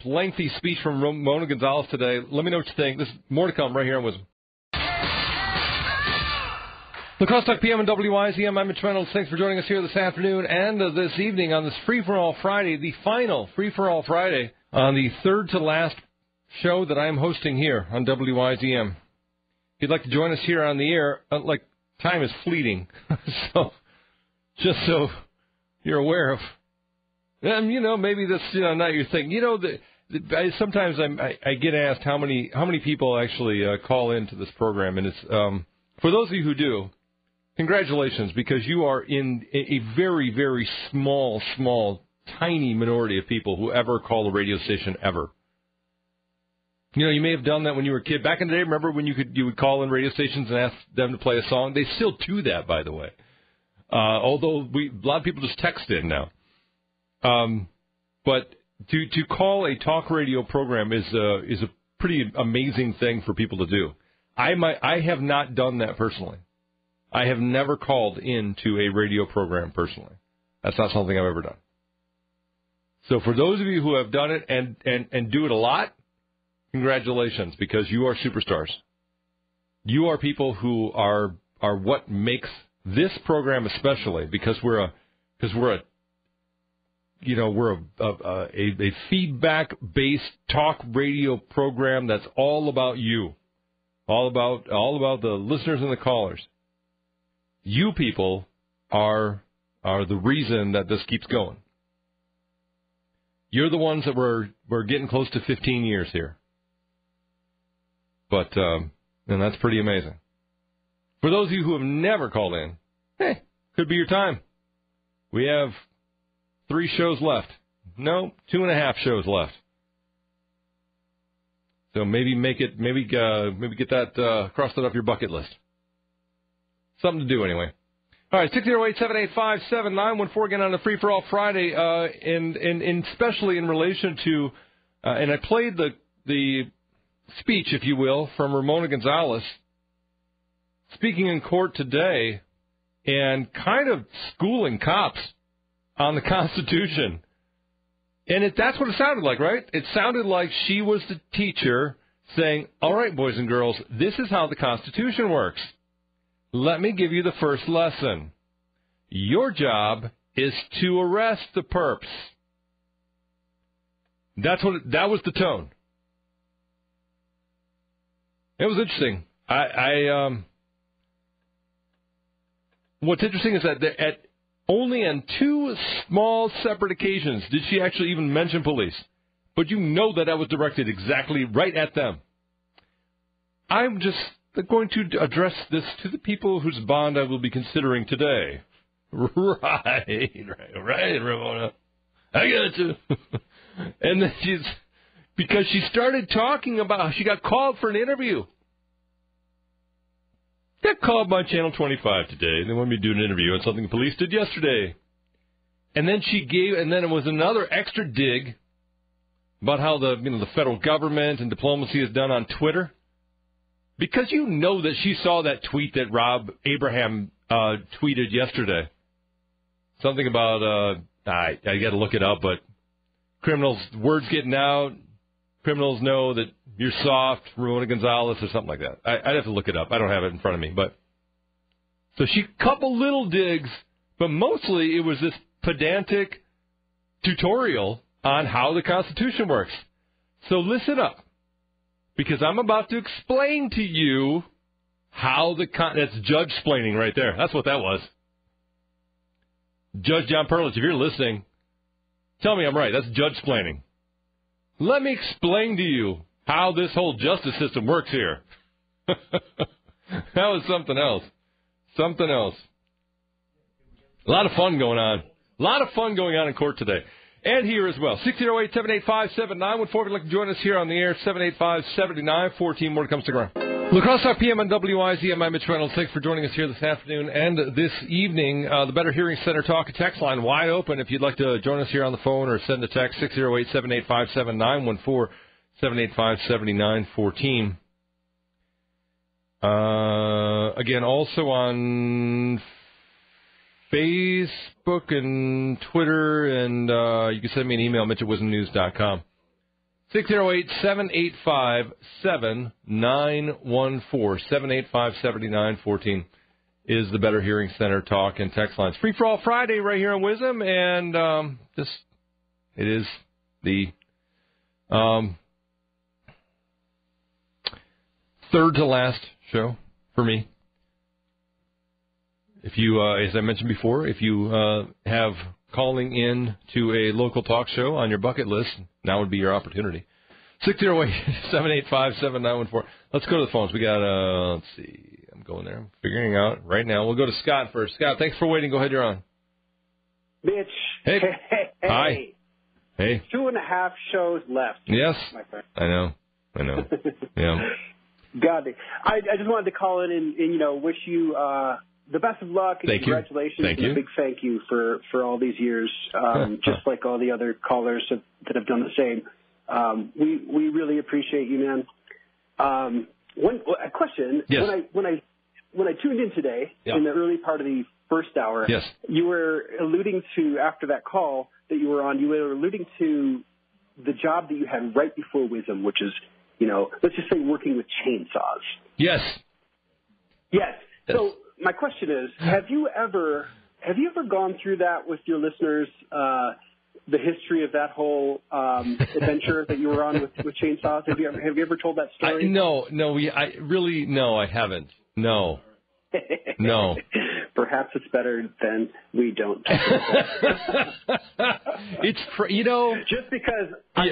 lengthy speech from Ramona Gonzalez today. Let me know what you think. There's more to come right here on WIZM. The Crosstalk PM and WIZM. I'm Mitch Reynolds. Thanks for joining us here this afternoon and uh, this evening on this Free for All Friday, the final Free for All Friday on the third to last show that I am hosting here on WIZM. If you'd like to join us here on the air, uh, like time is fleeting, so just so you're aware of. and you know, maybe that's you know not your thing. You know, the, I, sometimes I'm, I, I get asked how many how many people actually uh, call into this program, and it's um, for those of you who do, congratulations because you are in a very very small small tiny minority of people who ever call a radio station ever. You know, you may have done that when you were a kid. Back in the day, remember when you could you would call in radio stations and ask them to play a song? They still do that, by the way. Uh, although we a lot of people just text in now. Um, but to to call a talk radio program is a is a pretty amazing thing for people to do. I might I have not done that personally. I have never called into a radio program personally. That's not something I've ever done. So for those of you who have done it and and and do it a lot, congratulations because you are superstars. You are people who are are what makes this program especially because we're a because we're a you know we're a a, a, feedback based talk radio program that's all about you, all about all about the listeners and the callers. You people are are the reason that this keeps going. You're the ones that we're we're getting close to 15 years here. But um, and that's pretty amazing. For those of you who have never called in, hey, could be your time. We have three shows left. No, two and a half shows left. So maybe make it, maybe uh, maybe get that uh, cross that off your bucket list. Something to do anyway. All right, six zero eight seven eight five seven nine one four again on the free for all Friday, uh, and and and especially in relation to, uh, and I played the the speech, if you will, from Ramona Gonzalez speaking in court today, and kind of schooling cops on the Constitution. And it, that's what it sounded like, right? It sounded like she was the teacher saying, All right, boys and girls, this is how the Constitution works. Let me give you the first lesson. Your job is to arrest the perps. That's what it, that was the tone. It was interesting. I, I um, what's interesting is that at only on two small separate occasions did she actually even mention police. But you know that that was directed exactly right at them. I'm just going to address this to the people whose bond I will be considering today. Right, right, right, Ramona. I got you. and then she's because she started talking about she got called for an interview. Got called by Channel 25 today. They wanted me to do an interview on something the police did yesterday. And then she gave, and then it was another extra dig about how the you know the federal government and diplomacy is done on Twitter. Because you know that she saw that tweet that Rob Abraham uh, tweeted yesterday. Something about uh, I I got to look it up, but criminals words getting out. Criminals know that you're soft, Ramona Gonzalez, or something like that. I, I'd have to look it up. I don't have it in front of me, but so she couple little digs, but mostly it was this pedantic tutorial on how the Constitution works. So listen up, because I'm about to explain to you how the con- that's judge splaining right there. That's what that was. Judge John Perlich, if you're listening, tell me I'm right. That's judge splaining. Let me explain to you how this whole justice system works here. that was something else. Something else. A lot of fun going on. A lot of fun going on in court today. And here as well. 608 785 7914. If you'd like to join us here on the air, 785 7914. More comes to ground. La Crosse PM on WIZM. I'm Mitch Reynolds. Thanks for joining us here this afternoon and this evening. Uh, the Better Hearing Center talk a text line wide open. If you'd like to join us here on the phone or send a text, 608 785 7914. 785 7914. Uh, again, also on Facebook and Twitter, and uh, you can send me an email, mitch at wizmnews.com. 608 785 7914. 785 7914 is the Better Hearing Center talk and text lines. Free for all Friday right here on WIZM, and um, it is the um, third to last show for me. If you, uh, as I mentioned before, if you uh, have calling in to a local talk show on your bucket list, now would be your opportunity. 608-785-7914. Let's go to the phones. We got, uh, let's see. I'm going there. I'm figuring out right now. We'll go to Scott first. Scott, thanks for waiting. Go ahead. You're on. Mitch. Hey. Hey. Hi. Hey. Two and a half shows left. Yes. My friend. I know. I know. yeah. God, I, I just wanted to call in and, and you know wish you uh, the best of luck and Thank you. congratulations Thank and you. a big thank you for for all these years. Um, just like all the other callers have, that have done the same. Um, we we really appreciate you, man. Um, one a question. Yes. When I when I when I tuned in today Yeah. in the early part of the first hour, Yes. you were alluding to after that call that you were on. You were alluding to the job that you had right before WIZM, which is you know let's just say working with chainsaws. Yes. Yes. Yes. So my question is, have you ever have you ever gone through that with your listeners? Uh, the history of that whole um, adventure that you were on with, with chainsaws. Have you ever have you ever told that I, story? no, no, we, I really, no, I haven't. No. No. Perhaps it's better than we don't. Talk about. It's, cr- you know, Just because I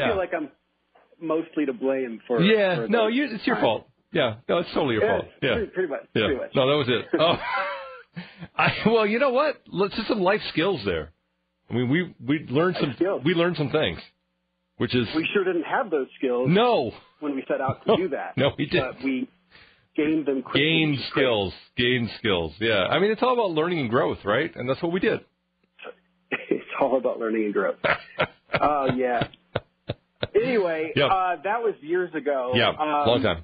Yeah. feel like I'm mostly to blame for. yeah, for no, it's your times. fault. Yeah, no, it's totally your Yeah, fault. Yeah. pretty, pretty much. Yeah. Pretty much. No, that was it. Oh, I, well, you know what? Let's just some life skills there. I mean, we we learned some we learned some things, which is We sure didn't have those skills no when we set out to do that. No, we didn't. But we gained them quickly. gain which is great. skills, gain skills. Yeah, I mean, it's all about learning and growth, right? And that's what we did. it's all about learning and growth. Oh yeah. Anyway, Yep. uh, that was years ago. yeah, Um, long time.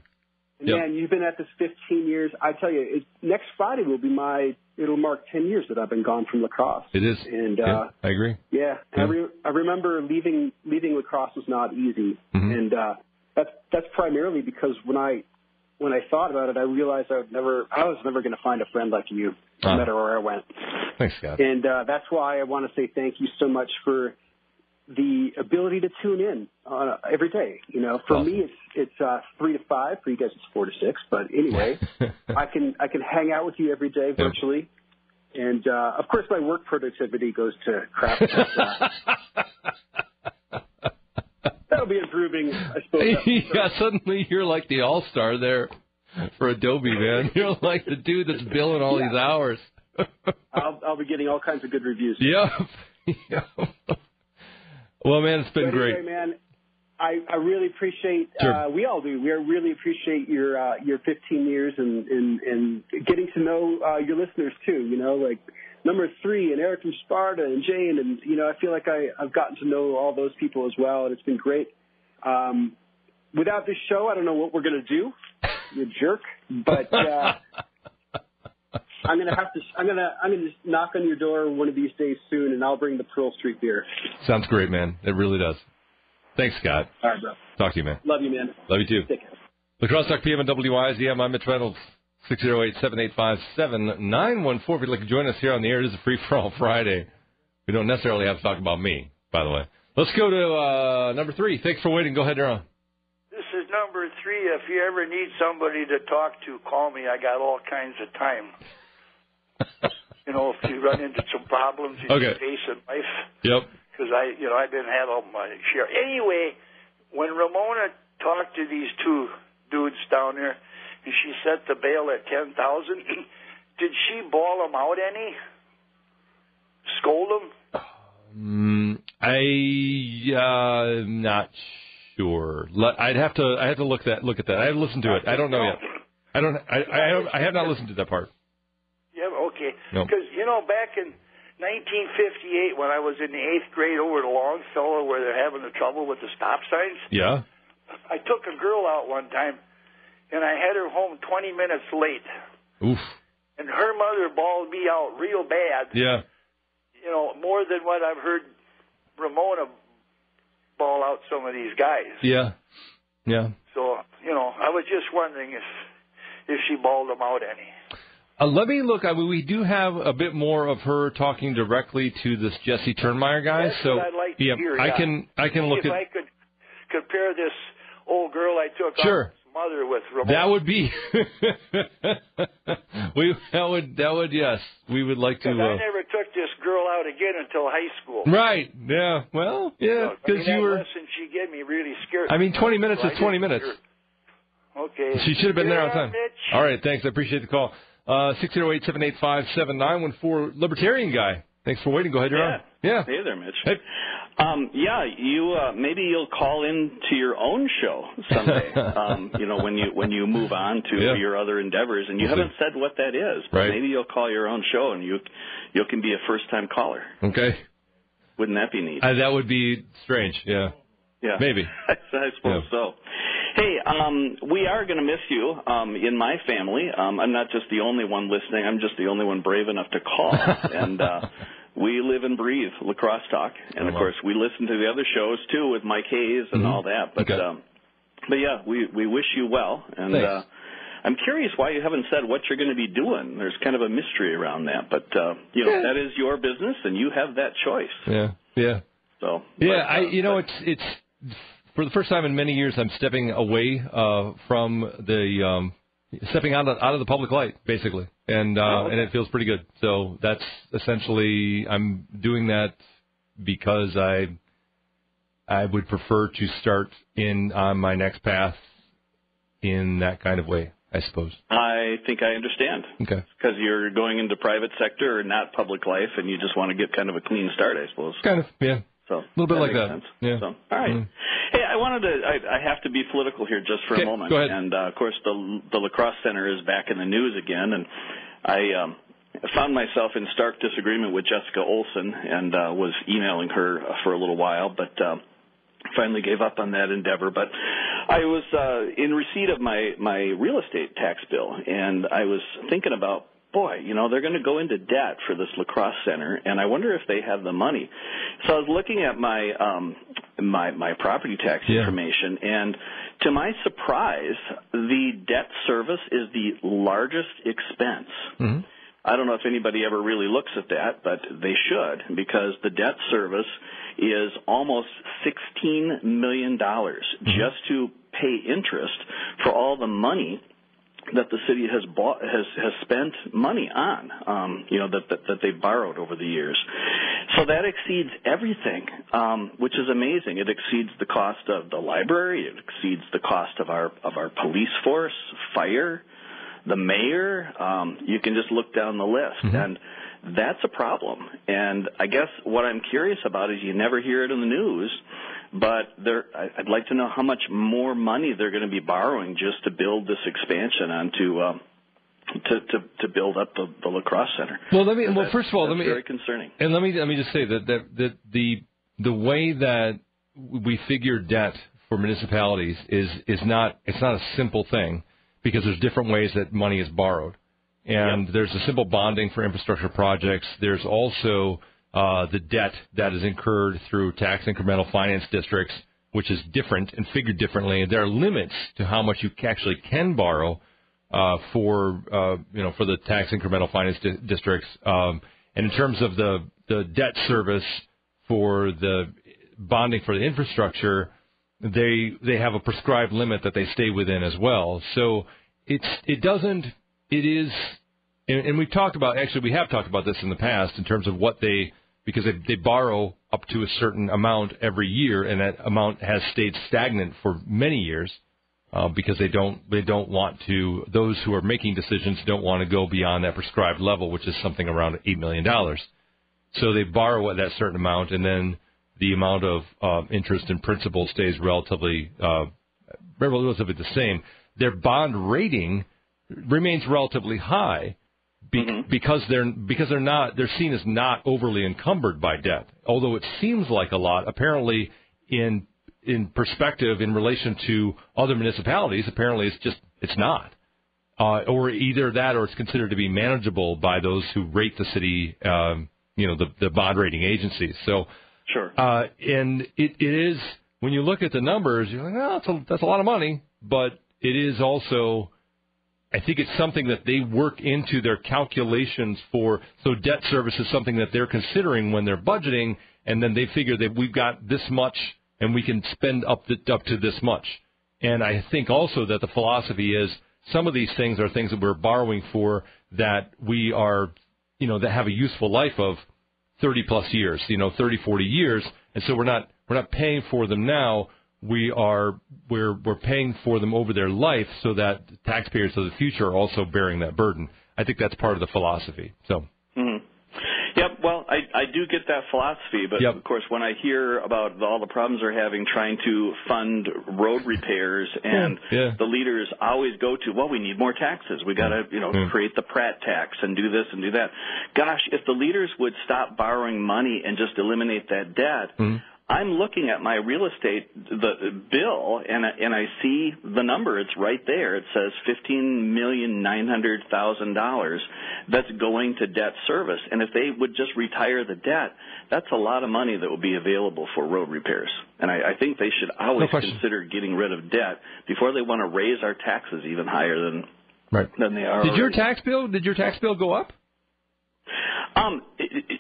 Yep. Man, you've been at this 15 years. I tell you, it, next Friday will be my. It'll mark 10 years that I've been gone from La Crosse. It is. And yeah, uh, I agree. yeah, I, re- I remember leaving leaving La Crosse was not easy, Mhm. and uh, that's that's primarily because when I when I thought about it, I realized I would never I was never going to find a friend like you, no Ah. matter where I went. Thanks, Scott. And uh, that's why I want to say thank you so much for the ability to tune in uh, every day. You know, for Awesome. me, it's it's uh, three to five. For you guys, it's four to six. But anyway, I can I can hang out with you every day virtually, and uh, of course, my work productivity goes to crap. Uh, that'll be improving, I suppose. yeah, suddenly you're like the all star there for Adobe, man. You're like the dude that's billing all these hours. I'll I'll be getting all kinds of good reviews. yep. Well, man, it's been anyway, great. man. I, I really appreciate. Sure. Uh, we all do. We really appreciate your uh, your 15 years and and, and getting to know uh, your listeners too. You know, like number three and Eric from Sparta and Jane, and you know, I feel like I I've gotten to know all those people as well, and it's been great. Um, without this show, I don't know what we're gonna do. You jerk, but. Uh, I'm gonna have to. I'm gonna. I'm gonna just knock on your door one of these days soon, and I'll bring the Pearl Street beer. Sounds great, man. It really does. Thanks, Scott. All right, bro. Talk to you, man. Love you, man. Love you too. Take care. La Crosse Talk PM and WIZM. I'm Mitch Reynolds. 608-785-7914. If you'd like to join us here on the air, it is a free-for-all Friday. We don't necessarily have to talk about me, by the way. Let's go to uh, number three. Thanks for waiting. Go ahead, you're. This is number three. If you ever need somebody to talk to, call me. I got all kinds of time. you know, if you run into some problems you Okay. face in life, Yep. because I, you know, I've been had all my share. Anyway, when Ramona talked to these two dudes down there, and she set the bail at ten thousand, did she bawl them out any? Scold them? Mm, I uh, not sure. I'd have to. I have to look that. Look at that. I have to listen to it. I don't know yet. I don't. I. I I have not listened to that part. Okay. Because you know, back in 1958, when I was in the eighth grade over at Longfellow, where they're having the trouble with the stop signs, Yeah. I took a girl out one time, and I had her home 20 minutes late, Oof. and her mother bawled me out real bad. Yeah. You know, more than what I've heard Ramona bawl out some of these guys. Yeah. Yeah. So, you know, I was just wondering if if she bawled them out any. Uh, let me look. I mean, we do have a bit more of her talking directly to this Jesse Turnmeyer guy. That's so like to yeah, hear, I yeah. can. I can See look if at. I could compare this old girl I took Sure. mother with Ramona. That would be. we that would that would yes. We would like to. 'Cause I Uh, never took this girl out again until high school. right. Yeah. Well. Yeah. I mean, Because that you were. lesson she gave me really scared I mean, 20 minutes So is 20 minutes. Okay. She should have been there on time. Mitch. All right. Thanks. I appreciate the call. Uh, six zero eight seven eight five seven nine one four. Libertarian guy. Thanks for waiting. Go ahead. You're on. Yeah. Hey there, Mitch. Hey. Um, yeah, you uh, maybe you'll call in to your own show someday. um, you know, when you when you move on to Yeah. your other endeavors, and you We'll haven't said what that is. But Right. Maybe you'll call your own show, and you you can be a first time caller. Okay. Wouldn't that be neat? Uh, that would be strange. Yeah. yeah, Maybe. I, I suppose so. Hey, um, we are going to miss you um, in my family. Um, I'm not just the only one listening. I'm just the only one brave enough to call. and uh, we live and breathe La Crosse talk, and of course we listen to the other shows too with Mike Hayes and Mhm. all that. But Okay. um, but yeah, we we wish you well, and Thanks. uh, I'm curious why you haven't said what you're going to be doing. There's kind of a mystery around that, but uh, you know Yeah. that is your business, and you have that choice. Yeah. Yeah. So Yeah, but, I uh, you know it's it's for the first time in many years I'm stepping away uh from the um stepping out of out of the public light basically. And uh Oh, okay. and it feels pretty good. So that's essentially I'm doing that because I I would prefer to start in on my next path in that kind of way, I suppose. I think I understand. Okay. because you're going into private sector or not public life, and you just want to get kind of a clean start, I suppose. Kind of, yeah. So A little bit like that. Sense. Yeah. So, all right. Mm. Hey, I wanted to. I, I have to be political here just for Okay, a moment. go ahead. And uh, of course, the the La Crosse center is back in the news again, and I um, found myself in stark disagreement with Jessica Olson, and uh, was emailing her uh, for a little while, but. Um, finally gave up on that endeavor but i was uh in receipt of my my real estate tax bill and i was thinking about boy you know they're going to go into debt for this La Crosse center and i wonder if they have the money. So i was looking at my um my my property tax Yeah. information and to my surprise the debt service is the largest expense. Hmm I don't know if anybody ever really looks at that, but they should because the debt service is almost $16 million just to pay interest for all the money that the city has bought has has spent money on um you know that that, that they borrowed over the years. So that exceeds everything um which is amazing. It exceeds the cost of the library. It exceeds the cost of our of our police force fire the mayor. Um you can just look down the list. Mhm. and that's a problem. And i guess what i'm curious about is you never hear it in the news but I'd like to know how much more money they're going to be borrowing just to build this expansion onto um, to, to to build up the, the La Crosse center. Well, let me. Well, first of all, let me. very concerning. And let me let me just say that that, that the the way that we figure debt for municipalities is is not it's not a simple thing because there's different ways that money is borrowed, and there's a simple bonding for infrastructure projects. There's also uh, the debt that is incurred through tax incremental finance districts, which is different and figured differently. There are limits to how much you actually can borrow uh, for uh, you know for the tax incremental finance di- districts. Um, and in terms of the the debt service for the bonding for the infrastructure, they they have a prescribed limit that they stay within as well. So it's it doesn't it is and, and we've talked about actually we have talked about this in the past in terms of what they because they, they borrow up to a certain amount every year and that amount has stayed stagnant for many years uh, because they don't they don't want to those who are making decisions don't want to go beyond that prescribed level which is something around eight million dollars. So they borrow at that certain amount and then the amount of uh, interest and principal stays relatively uh, relatively the same. Their bond rating remains relatively high be- because they're because they're not they're seen as not overly encumbered by debt. Although it seems like a lot, apparently in in perspective in relation to other municipalities, apparently it's just it's not. Uh, or either that, or it's considered to be manageable by those who rate the city, um, you know, the, the bond rating agencies. So, sure. Uh, and it, it is when you look at the numbers, you're like, oh, that's a, that's a lot of money, but it is also I think it's something that they work into their calculations for. So debt service is something that they're considering when they're budgeting, and then they figure that we've got this much and we can spend up the, up to this much. And I think also that the philosophy is some of these things are things that we're borrowing for that we are, you know, that have a useful life of 30 plus years, you know, 30, 40 years, and so we're not we're not paying for them now we are we're we're paying for them over their life so that taxpayers of the future are also bearing that burden. I think that's part of the philosophy. So Mm-hmm. Yep. Well, I I do get that philosophy, but Yep. of course, when I hear about all the problems they're having trying to fund road repairs, and Yeah. the leaders always go to, well, we need more taxes. We got to you know Mm. create the Pratt tax and do this and do that. Gosh, if the leaders would stop borrowing money and just eliminate that debt. I'm looking at my real estate the bill and I- and I see the number. It's right there. It says fifteen million nine hundred thousand dollars that's going to debt service. And if they would just retire the debt, that's a lot of money that would be available for road repairs. And I, I think they should always question. consider getting rid of debt before they want to raise our taxes even higher than right. than they are. Did your tax bill did your tax bill go up? Um, it, it,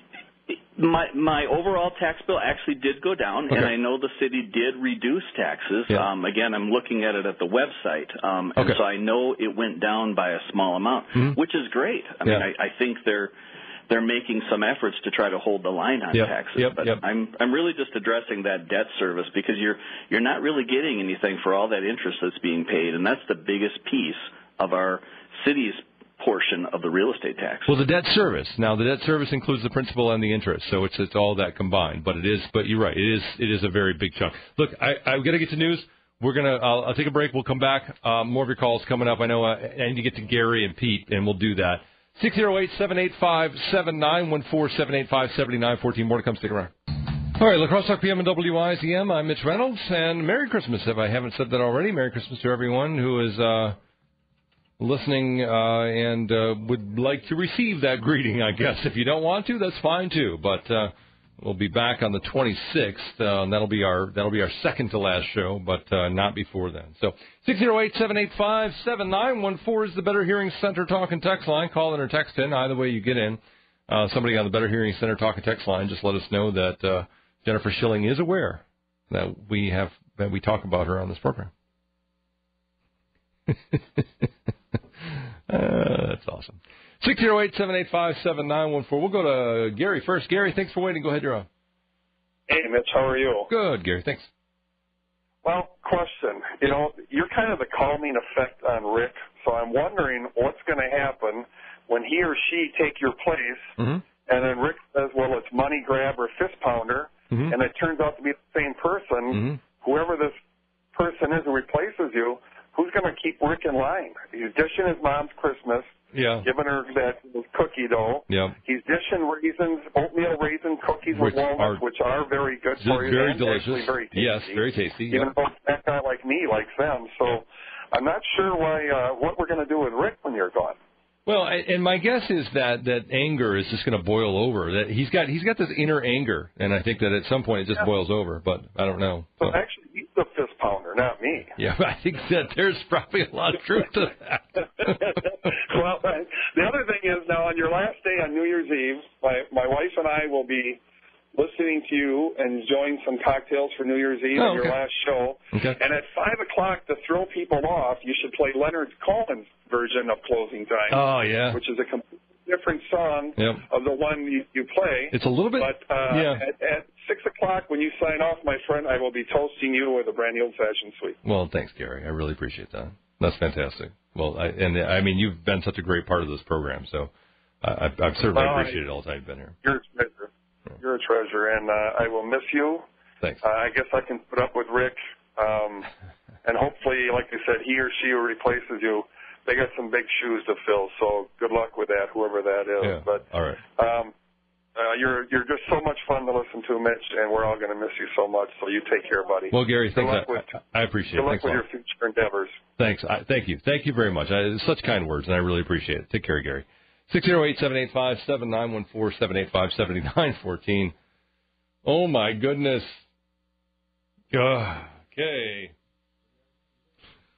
my my overall tax bill actually did go down, and I know the city did reduce taxes. Yeah. Um, again, I'm looking at it at the website, um, and Okay. so I know it went down by a small amount, Mhm. which is great. I mean, I, I think they're they're making some efforts to try to hold the line on Yep, taxes. yep, but yep. I'm I'm really just addressing that debt service because you're you're not really getting anything for all that interest that's being paid, and that's the biggest piece of our city's portion of the real estate tax. Well, the debt service. Now, the debt service includes the principal and the interest, so it's it's all that combined. But it is, but you're right. It is it is a very big chunk. Look, I I've got to get to news. We're gonna. I'll, I'll take a break. We'll come back. Uh, more of your calls coming up. I know uh, I need to get to Gary and Pete, and we'll do that. Six zero eight seven eight five seven nine one four seven eight five seventy nine fourteen. More to come. Stick around. All right, La Crosse Talk PM and WIZM. I'm Mitch Reynolds, and Merry Christmas. If I haven't said that already, Merry Christmas to everyone who is. Uh, listening uh, and uh, would like to receive that greeting, I guess. If you don't want to, that's fine too. But uh, we'll be back on the 26th, uh, and that'll be our that'll be our second to last show, but uh, not before then. So 608-785-7914 is the Better Hearing Center talk and text line. Call in or text in. Either way you get in. Uh, somebody on the Better Hearing Center talk and text line just let us know that uh, Jennifer Schilling is aware that we have that we talk about her on this program. Uh, that's awesome. Six zero eight seven eight five seven nine one four. We'll go to Gary first. Gary, thanks for waiting. Go ahead, you're on. Hey, Mitch, how are you? Good, Gary. Thanks. Well, question. You know, you're kind of the calming effect on Rick, so I'm wondering what's going to happen when he or she take your place, Mm-hmm. and then Rick says, "Well, it's money grab or fist pounder," Mhm. and it turns out to be the same person, hmm whoever this person is who replaces you, who's going to keep Rick in line? He's dishing his mom's Christmas, Yeah. giving her that cookie dough. Yeah. He's dishing raisins, oatmeal raisin cookies Which with walnuts, are- which are very good for you. very and delicious. Actually very tasty. Yes, very tasty. Even Yeah. though that guy like me likes them. So I'm not sure why uh, what we're going to do with Rick when you're gone. Well, and my guess is that that anger is just going to boil over. That he's got he's got this inner anger, and I think that at some point it just boils over. But I don't know. So actually, he's the fist pounder, not me. Yeah, I think that there's probably a lot of truth to that. well, the other thing is now on your last day on New Year's Eve, my my wife and I will be listening to you and enjoying some cocktails for New Year's Eve Oh, on your last show. Okay. And at five o'clock to throw people off, you should play Leonard Cohen's version of Closing Time. Oh, yeah. which is a completely different song Yep. of the one you, you play. It's a little bit. But uh, yeah. at, at six o'clock when you sign off, my friend, I will be toasting you with a brandy old fashioned sweet. Well, thanks, Gary. I really appreciate that. That's fantastic. Well, I, and I mean, you've been such a great part of this program, so I, I've, I've certainly Well, I- appreciated all the time you've been here. You're a treasure. You're a treasure, and uh, I will miss you. Thanks. Uh, I guess I can put up with Rick, um, and hopefully, like you said, he or she who replaces you, they got some big shoes to fill. So good luck with that, whoever that is. Yeah. But All right. um, uh, you're you're just so much fun to listen to, Mitch, and we're all going to miss you so much. So you take care, buddy. Well, Gary, good thanks. with I, I appreciate good it. Good luck Thanks with your future endeavors. Thanks. I, thank you. Thank you very much. I, such kind words, and I really appreciate it. Take care, Gary. Six zero eight seven eight five seven nine one four seven eight five seventy nine fourteen. Oh my goodness. Ugh. Okay.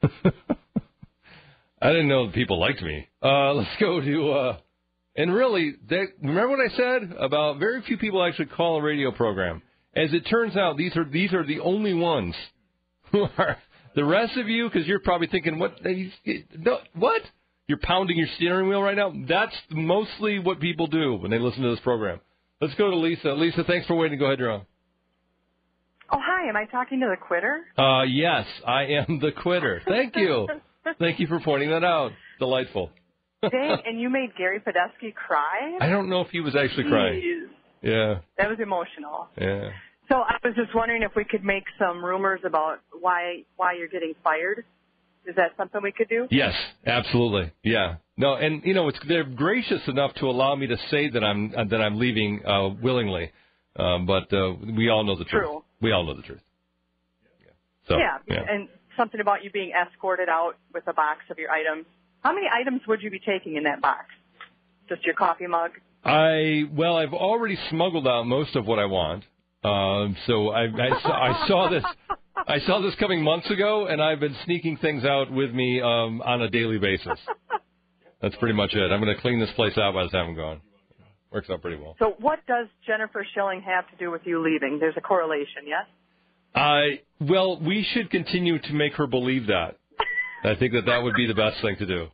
I didn't know people liked me. Uh, let's go to. Uh, and really, remember what I said about very few people actually call a radio program. As it turns out, these are these are the only ones who are the rest of you because you're probably thinking what they- no, what you're pounding your steering wheel right now. That's mostly what people do when they listen to this program. Let's go to Lisa. Lisa, thanks for waiting. Go ahead, you're on. Oh, hi. Am I talking to the quitter? Uh, yes, I am the quitter. Thank you. Thank you for pointing that out. Delightful. Dang, and you made Gary Podesky cry? I don't know if he was actually crying. Yeah, That was emotional. yeah. So I was just wondering if we could make some rumors about why why you're getting fired. Is that something we could do? Yes, absolutely. Yeah. No, and you know, it's they're gracious enough to allow me to say that I'm uh, that I'm leaving uh, willingly, um, but uh, we all know the truth. True. We all know the truth. So yeah, yeah. and something about you being escorted out with a box of your items. How many items would you be taking in that box? Just your coffee mug? I well, I've already smuggled out most of what I want. Um, so I, I, saw, I saw this. I saw this coming months ago, and I've been sneaking things out with me um, on a daily basis. That's pretty much it. I'm going to clean this place out by the time I'm gone. Works out pretty well. So what does Jennifer Schilling have to do with you leaving? There's a correlation, yes? I well, we should continue to make her believe that. I think that that would be the best thing to do,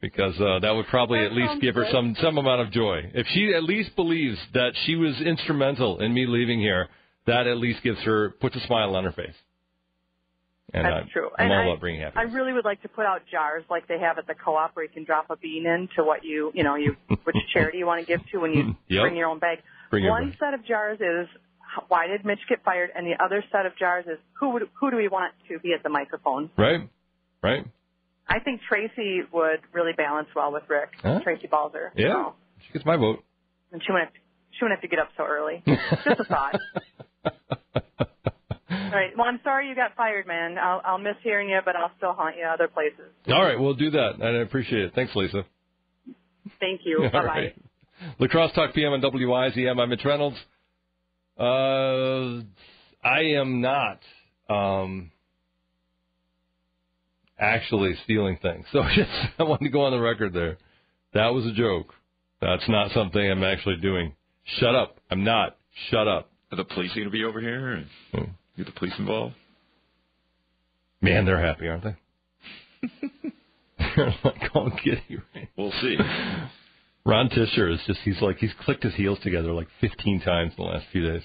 because uh, that would probably at least give her some some amount of joy. If she at least believes that she was instrumental in me leaving here, that at least gives her puts a smile on her face. And That's uh, I, true. I'm and all I, about bringing I really would like to put out jars like they have at the co-op where you can drop a bean in to what you, you know, you which charity you want to give to when you Yep. bring your own bag. Bring One own. set of jars is why did Mitch get fired, and the other set of jars is who would who do we want to be at the microphone? Right, right. I think Tracy would really balance well with Rick. Huh? Tracy Balzer. Yeah, So, she gets my vote. and she wouldn't have, she wouldn't have to get up so early. Just a thought. All right. Well, I'm sorry you got fired, man. I'll, I'll miss hearing you, but I'll still haunt you other places. All right, we'll do that. I appreciate it. Thanks, Lisa. Thank you. All Bye bye. right. La Crosse Talk PM on WIZM. I'm Mitch Reynolds. Uh, I am not um, actually stealing things. So just I wanted to go on the record there. That was a joke. That's not something I'm actually doing. Shut up. I'm not. Shut up. Are the police going to be over here? And get the police involved? Man, they're happy, aren't they? they're like, oh, get you. We'll see. Ron Tisher is just, he's like, he's clicked his heels together like 15 times in the last few days.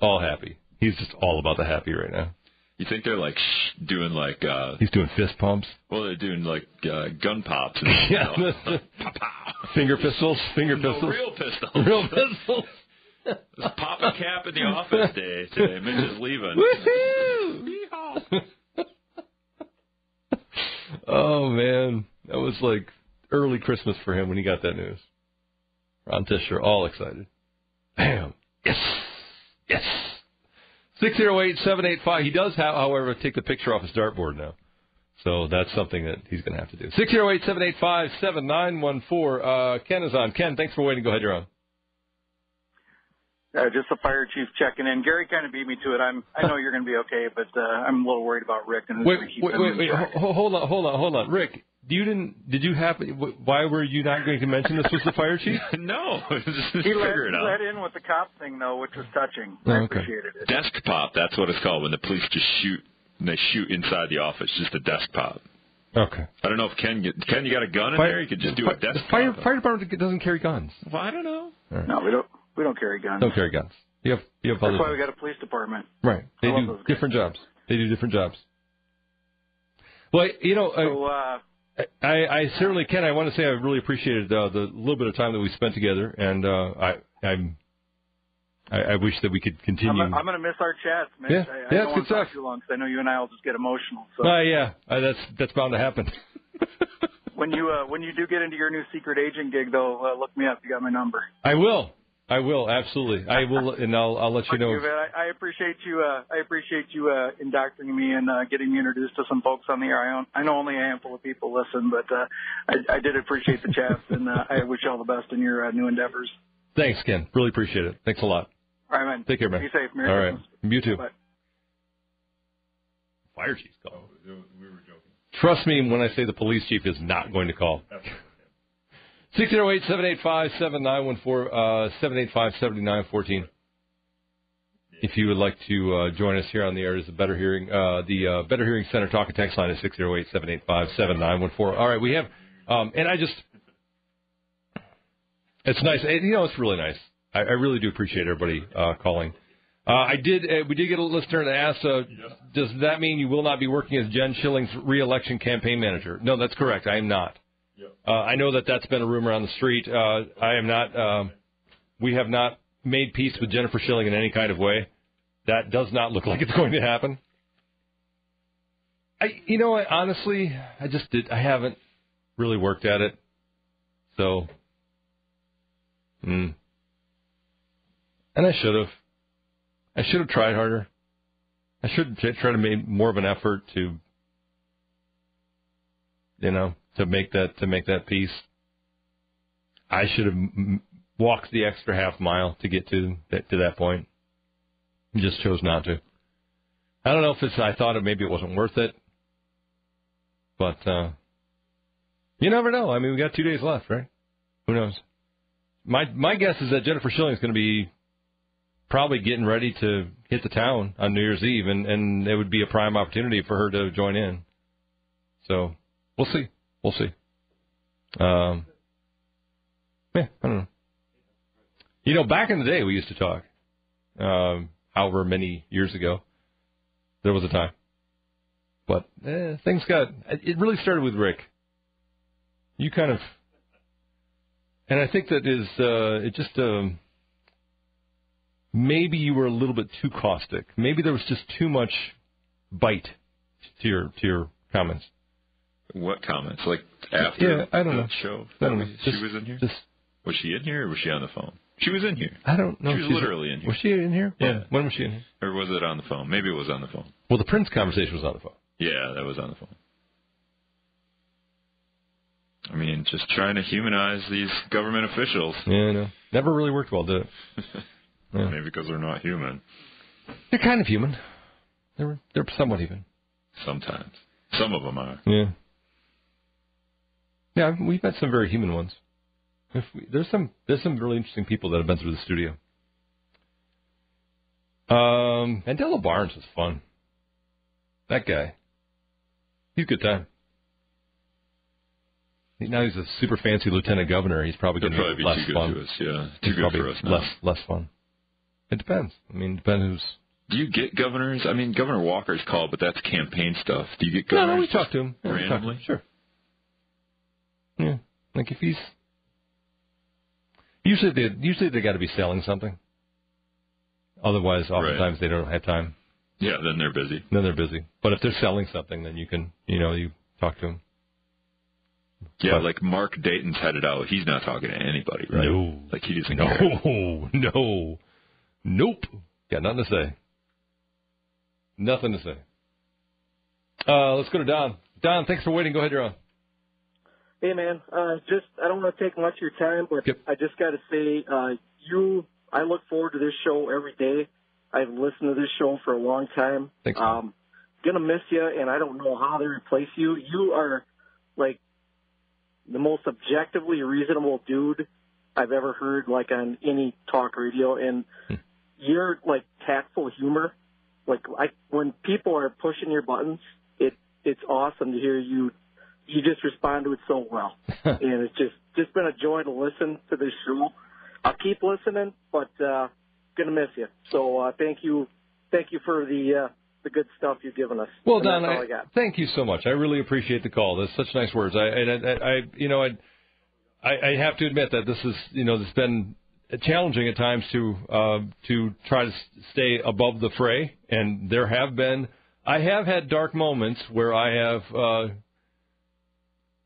All happy. He's just all about the happy right now. You think they're like shh, doing like uh He's doing fist pumps. well they're doing like uh, gun pops and Yeah, you know, the- finger pistols, finger No, pistols. real pistols. Real pistols. It's Papa Cap in the office day today. Mitch is leaving. oh man, that was like early Christmas for him when he got that news. Ron Tisher, all excited. Bam. Yes. Yes. Six zero eight seven eight five. He does, have, however, take the picture off his dartboard now. So that's something that he's going to have to do. Six zero eight seven eight five seven nine one four. Uh, Ken is on. Ken, thanks for waiting. Go ahead, you're on. Uh, just the fire chief checking in. Gary kind of beat me to it. I'm. I know you're going to be okay, but uh, I'm a little worried about Rick and who's Wait, going to keep wait, him wait, in wait. hold on, hold on, hold on. Rick, you didn't? Did you happen? Why were you not going to mention this was the fire chief? no, just He let, figure it he out. let in with the cop thing though, which was touching. Oh, I okay. appreciated it. Desk pop. That's what it's called when the police just shoot. And they shoot inside the office. Just a desk pop. Okay. I don't know if Ken. Ken, you got a gun in Fire- there? You could just do fi- a desk the fire, pop. fire department doesn't carry guns. Well, I don't know. No, we don't. We don't carry guns. Don't carry guns. You have you have That's other why we got a police department. right. They I do different jobs. They do different jobs. Well, you know, So, uh, I, I certainly can. I want to say I really appreciated uh, the little bit of time that we spent together, and uh, I I'm I, I wish that we could continue. I'm, I'm going to miss our chats, man. Yeah. I, I Yeah, don't good stuff. too long because I know you and I will just get emotional. So Uh, yeah, uh, that's that's bound to happen. when you uh, when you do get into your new secret agent gig, though, uh, look me up. You got my number. I will. I will absolutely. I will, and I'll I'll let you Thank know. you. I, I appreciate you. Uh, I appreciate you uh, indoctrinating me and uh, getting me introduced to some folks on the air. I, own, I know only a handful of people listen, but uh, I, I did appreciate the chat, and uh, I wish you all the best in your uh, new endeavors. Thanks, Ken. Really appreciate it. Thanks a lot. All right, man. Take care, man. Be safe. Merry All right. Christmas. You too. Bye. Fire chief's call. We were joking. Trust me when I say the police chief is not going to call. 608-785-7914, uh, 785-7914. If you would like to uh, join us here on the air, is the Better Hearing, uh, the uh, Better Hearing Center talk and text line is 608-785-7914. All right, we have, um, and I just, it's nice. You know, it's really nice. I, I really do appreciate everybody uh, calling. Uh, I did. Uh, we did get a listener that asked, uh, "Does that mean you will not be working as Jen Schilling's reelection campaign manager?" No, that's correct. I am not. Uh, I know that that's been a rumor on the street. Uh, I am not. Um, we have not made peace with Jennifer Schilling in any kind of way. That does not look like it's going to happen. I, you know, I, honestly, I just did. I haven't really worked at it, so. Mm. And I should have. I should have tried harder. I should tried to make more of an effort to, you know, to make that to make that peace. I should have walked the extra half mile to get to that to that point. Just chose not to. I don't know if it's. I thought it maybe it wasn't worth it, but uh you never know. I mean, we got two days left, right? Who knows? My my guess is that Jennifer Schilling is going to be probably getting ready to hit the town on New Year's Eve, and and it would be a prime opportunity for her to join in. So we'll see. We'll see. Um, yeah, I don't know. You know, back in the day, we used to talk. Um, however many years ago, there was a time. But eh, things got. It really started with Rick. You kind of, and I think that is uh, it just. Um, maybe you were a little bit too caustic. Maybe there was just too much bite to your to your comments. What comments? Like after Yeah, I don't the know. show? I don't know. She Just- was in here. Just Was she in here or was she on the phone? She was in here. I don't know. She was literally in here. Was she in here? Yeah. When, when was she in here? Or was it on the phone? Maybe it was on the phone. Well, the Prince conversation was on the phone. Yeah, that was on the phone. I mean, just trying to humanize these government officials. Yeah, I know. never really worked well, did it? Yeah. Maybe because they're not human. They're kind of human. They're they're somewhat human. Sometimes. Some of them are. Yeah. Yeah, we've met some very human ones. If we, there's some there's some really interesting people that have been through the studio. Um, Mandela Barnes was fun. That guy. He's a good time. Now he's a super fancy lieutenant governor. He's probably going to be less too good fun. to us. Yeah, He's too good for us now. Less less fun. It depends. I mean, depends who's. Do you get governors? I mean, Governor Walker's called, but that's campaign stuff. Do you get governors? no, we talked to him. Yeah, we to randomly. him. Sure. Yeah, like if he's usually they usually they got to be selling something. Otherwise, oftentimes they don't have time. Yeah, then they're busy. Then they're busy. But if they're selling something, then you can, you know, you talk to them. Yeah, But- like Mark Dayton's headed out. He's not talking to anybody, right? No. Like he doesn't care. No, no, nope. Got nothing to say. Nothing to say. Uh, let's go to Don. Don, thanks for waiting. Go ahead, you're on. Hey man, uh, just I don't want to take much of your time, but I just got to say, uh, you, I look forward to this show every day. I've listened to this show for a long time. Thanks. Um, gonna miss you, and I don't know how they replace you. You are like the most objectively reasonable dude I've ever heard, like on any talk radio, and your like tactful humor. Like I, when people are pushing your buttons, it it's awesome to hear you. You just respond to it so well, and it's just just been a joy to listen to this show. I'll keep listening, but uh, gonna miss you. So uh, thank you, thank you for the uh, the good stuff you've given us. Well, And Don, I, I got. thank you so much. I really appreciate the call. That's such nice words. I, and I, I, you know, I, I, I have to admit that this is, you know, has been challenging at times to, uh, to try to stay above the fray. And there have been, I have had dark moments where I have, uh,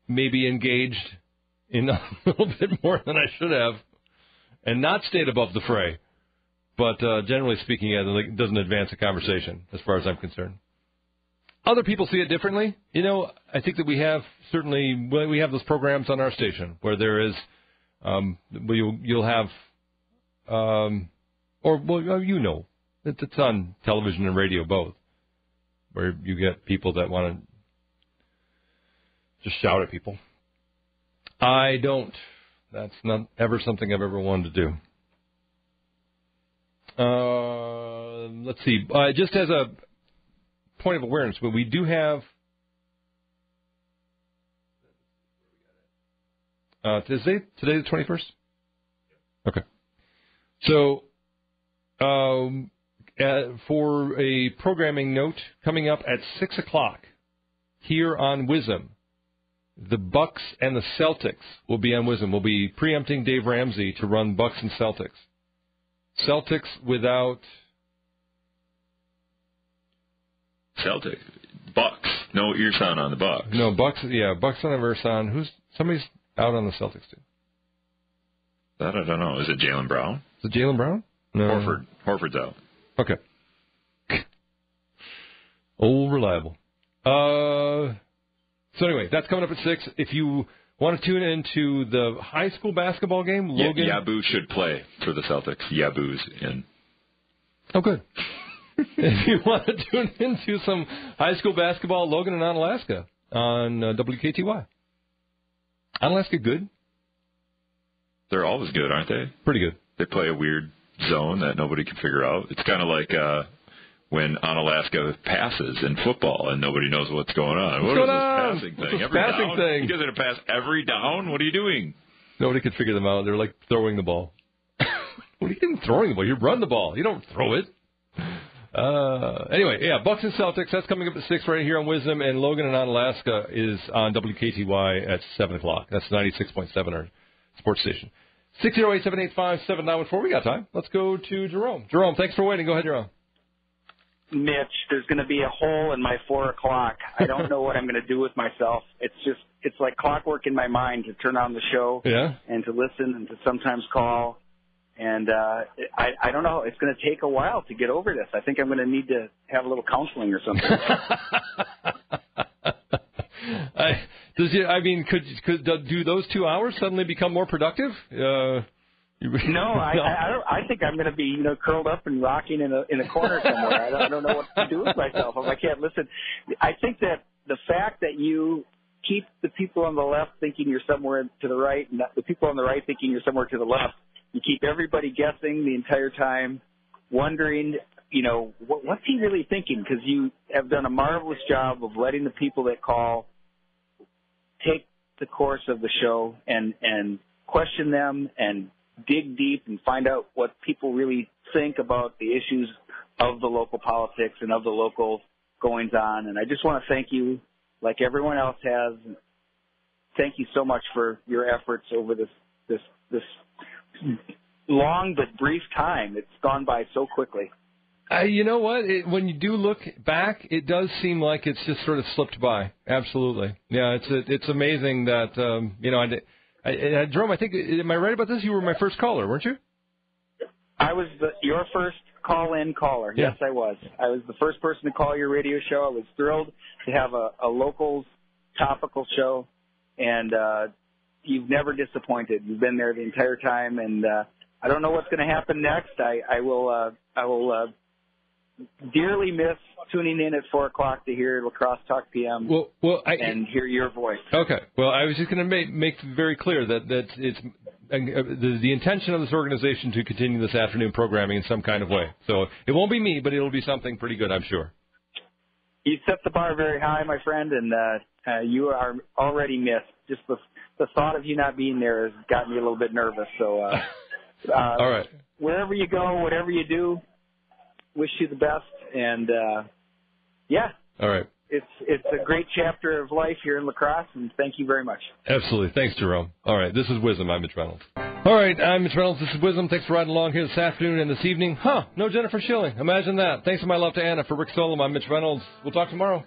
maybe engaged in a little bit more than I should have, and not stayed above the fray. But uh, generally speaking, it doesn't advance the conversation, as far as I'm concerned. Other people see it differently. You know, I think that we have certainly we have those programs on our station where there is, um, you'll, you'll have, um, or well, you know, it's on television and radio both, where you get people that want to just shout at people. I don't. That's not ever something I've ever wanted to do. Uh, let's see. Uh, just as a point of awareness, but we do have. Uh, today, today the twenty first. Okay. So, um, uh, for a programming note coming up at six o'clock here on WIZM, the Bucks and the Celtics will be on WIZM. We'll be preempting Dave Ramsey to run Bucks and Celtics. Celtics without Celtic. Bucks. No Ersan on the Bucks. no Bucks. Yeah, Bucks on the Verson. Who's somebody's out on the Celtics too? That I don't know. Is it Jaylen Brown? Is it Jaylen Brown? No. Horford. Horford's out. Okay. Old reliable. Uh, so anyway, that's coming up at six. If you want to tune into the high school basketball game, Yeah, Logan. Yabu should play for the Celtics. Yabu's in. Oh, good. if you want to tune into some high school basketball, Logan and Onalaska on uh, WKTY. Onalaska good? They're always good, aren't they? Pretty good. They play a weird zone that nobody can figure out. It's kind of like uh when Onalaska passes in football and nobody knows what's going on. What's What is going on? this passing thing? every passing down? thing? You guys are pass every down? What are you doing? Nobody could figure them out. They're like throwing the ball. what are you doing throwing the ball? You run the ball. You don't throw it. Uh, anyway, yeah, Bucks and Celtics. That's coming up at six right here on WIZM, and Logan and Onalaska is on WKTY at seven o'clock. That's ninety six point seven our sports station. Six zero eight seven eight five seven nine one four. We got time. Let's go to Jerome. Jerome, thanks for waiting. Go ahead, Jerome. Mitch, there's going to be a hole in my four o'clock. I don't know what I'm going to do with myself. It's just, it's like clockwork in my mind to turn on the show Yeah. and to listen and to sometimes call. And uh, I, I don't know. It's going to take a while to get over this. I think I'm going to need to have a little counseling or something. I, does it, I mean, could could do those two hours suddenly become more productive? Uh, No, I, I, I, don't, I think I'm going to be, you know, curled up and rocking in a in a corner somewhere. I don't, I don't know what to do with myself if I can't listen. I think that the fact that you keep the people on the left thinking you're somewhere to the right, and the people on the right thinking you're somewhere to the left, you keep everybody guessing the entire time, wondering, you know, what, what's he really thinking? Because you have done a marvelous job of letting the people that call take the course of the show and and question them and dig deep and find out what people really think about the issues of the local politics and of the local goings on. And I just want to thank you, like everyone else has. Thank you so much for your efforts over this this this long but brief time. It's gone by so quickly. Uh, you know what? It, when you do look back, it does seem like it's just sort of slipped by. Absolutely. Yeah, it's it's amazing that um, you know. I, I, I, Jerome, I think am I right about this? You were my first caller, weren't you? I was the, your first call-in caller. Yeah. Yes, I was. I was the first person to call your radio show. I was thrilled to have a, a local topical show, and uh, you've never disappointed. You've been there the entire time, and uh, I don't know what's going to happen next. I, I will. Uh, I will. Uh, dearly miss tuning in at four o'clock to hear La Crosse Talk PM Well, well, I, and hear your voice. Okay. Well, I was just going to make make very clear that that it's uh, the, the intention of this organization to continue this afternoon programming in some kind of way. So it won't be me, but it'll be something pretty good, I'm sure. You set the bar very high, my friend, and uh, uh, you are already missed. Just the the thought of you not being there has got me a little bit nervous. So, uh, uh, All right. wherever you go, whatever you do, wish you the best. And uh, yeah, All right. it's it's a great chapter of life here in La Crosse, and thank you very much. Absolutely. Thanks, Jerome. All right. This is WIZM. I'm Mitch Reynolds. All right. I'm Mitch Reynolds. This is WIZM. Thanks for riding along here this afternoon and this evening. Huh. No Jennifer Schilling. Imagine that. Thanks to my love to Anna. For Rick Solom, I'm Mitch Reynolds. We'll talk tomorrow.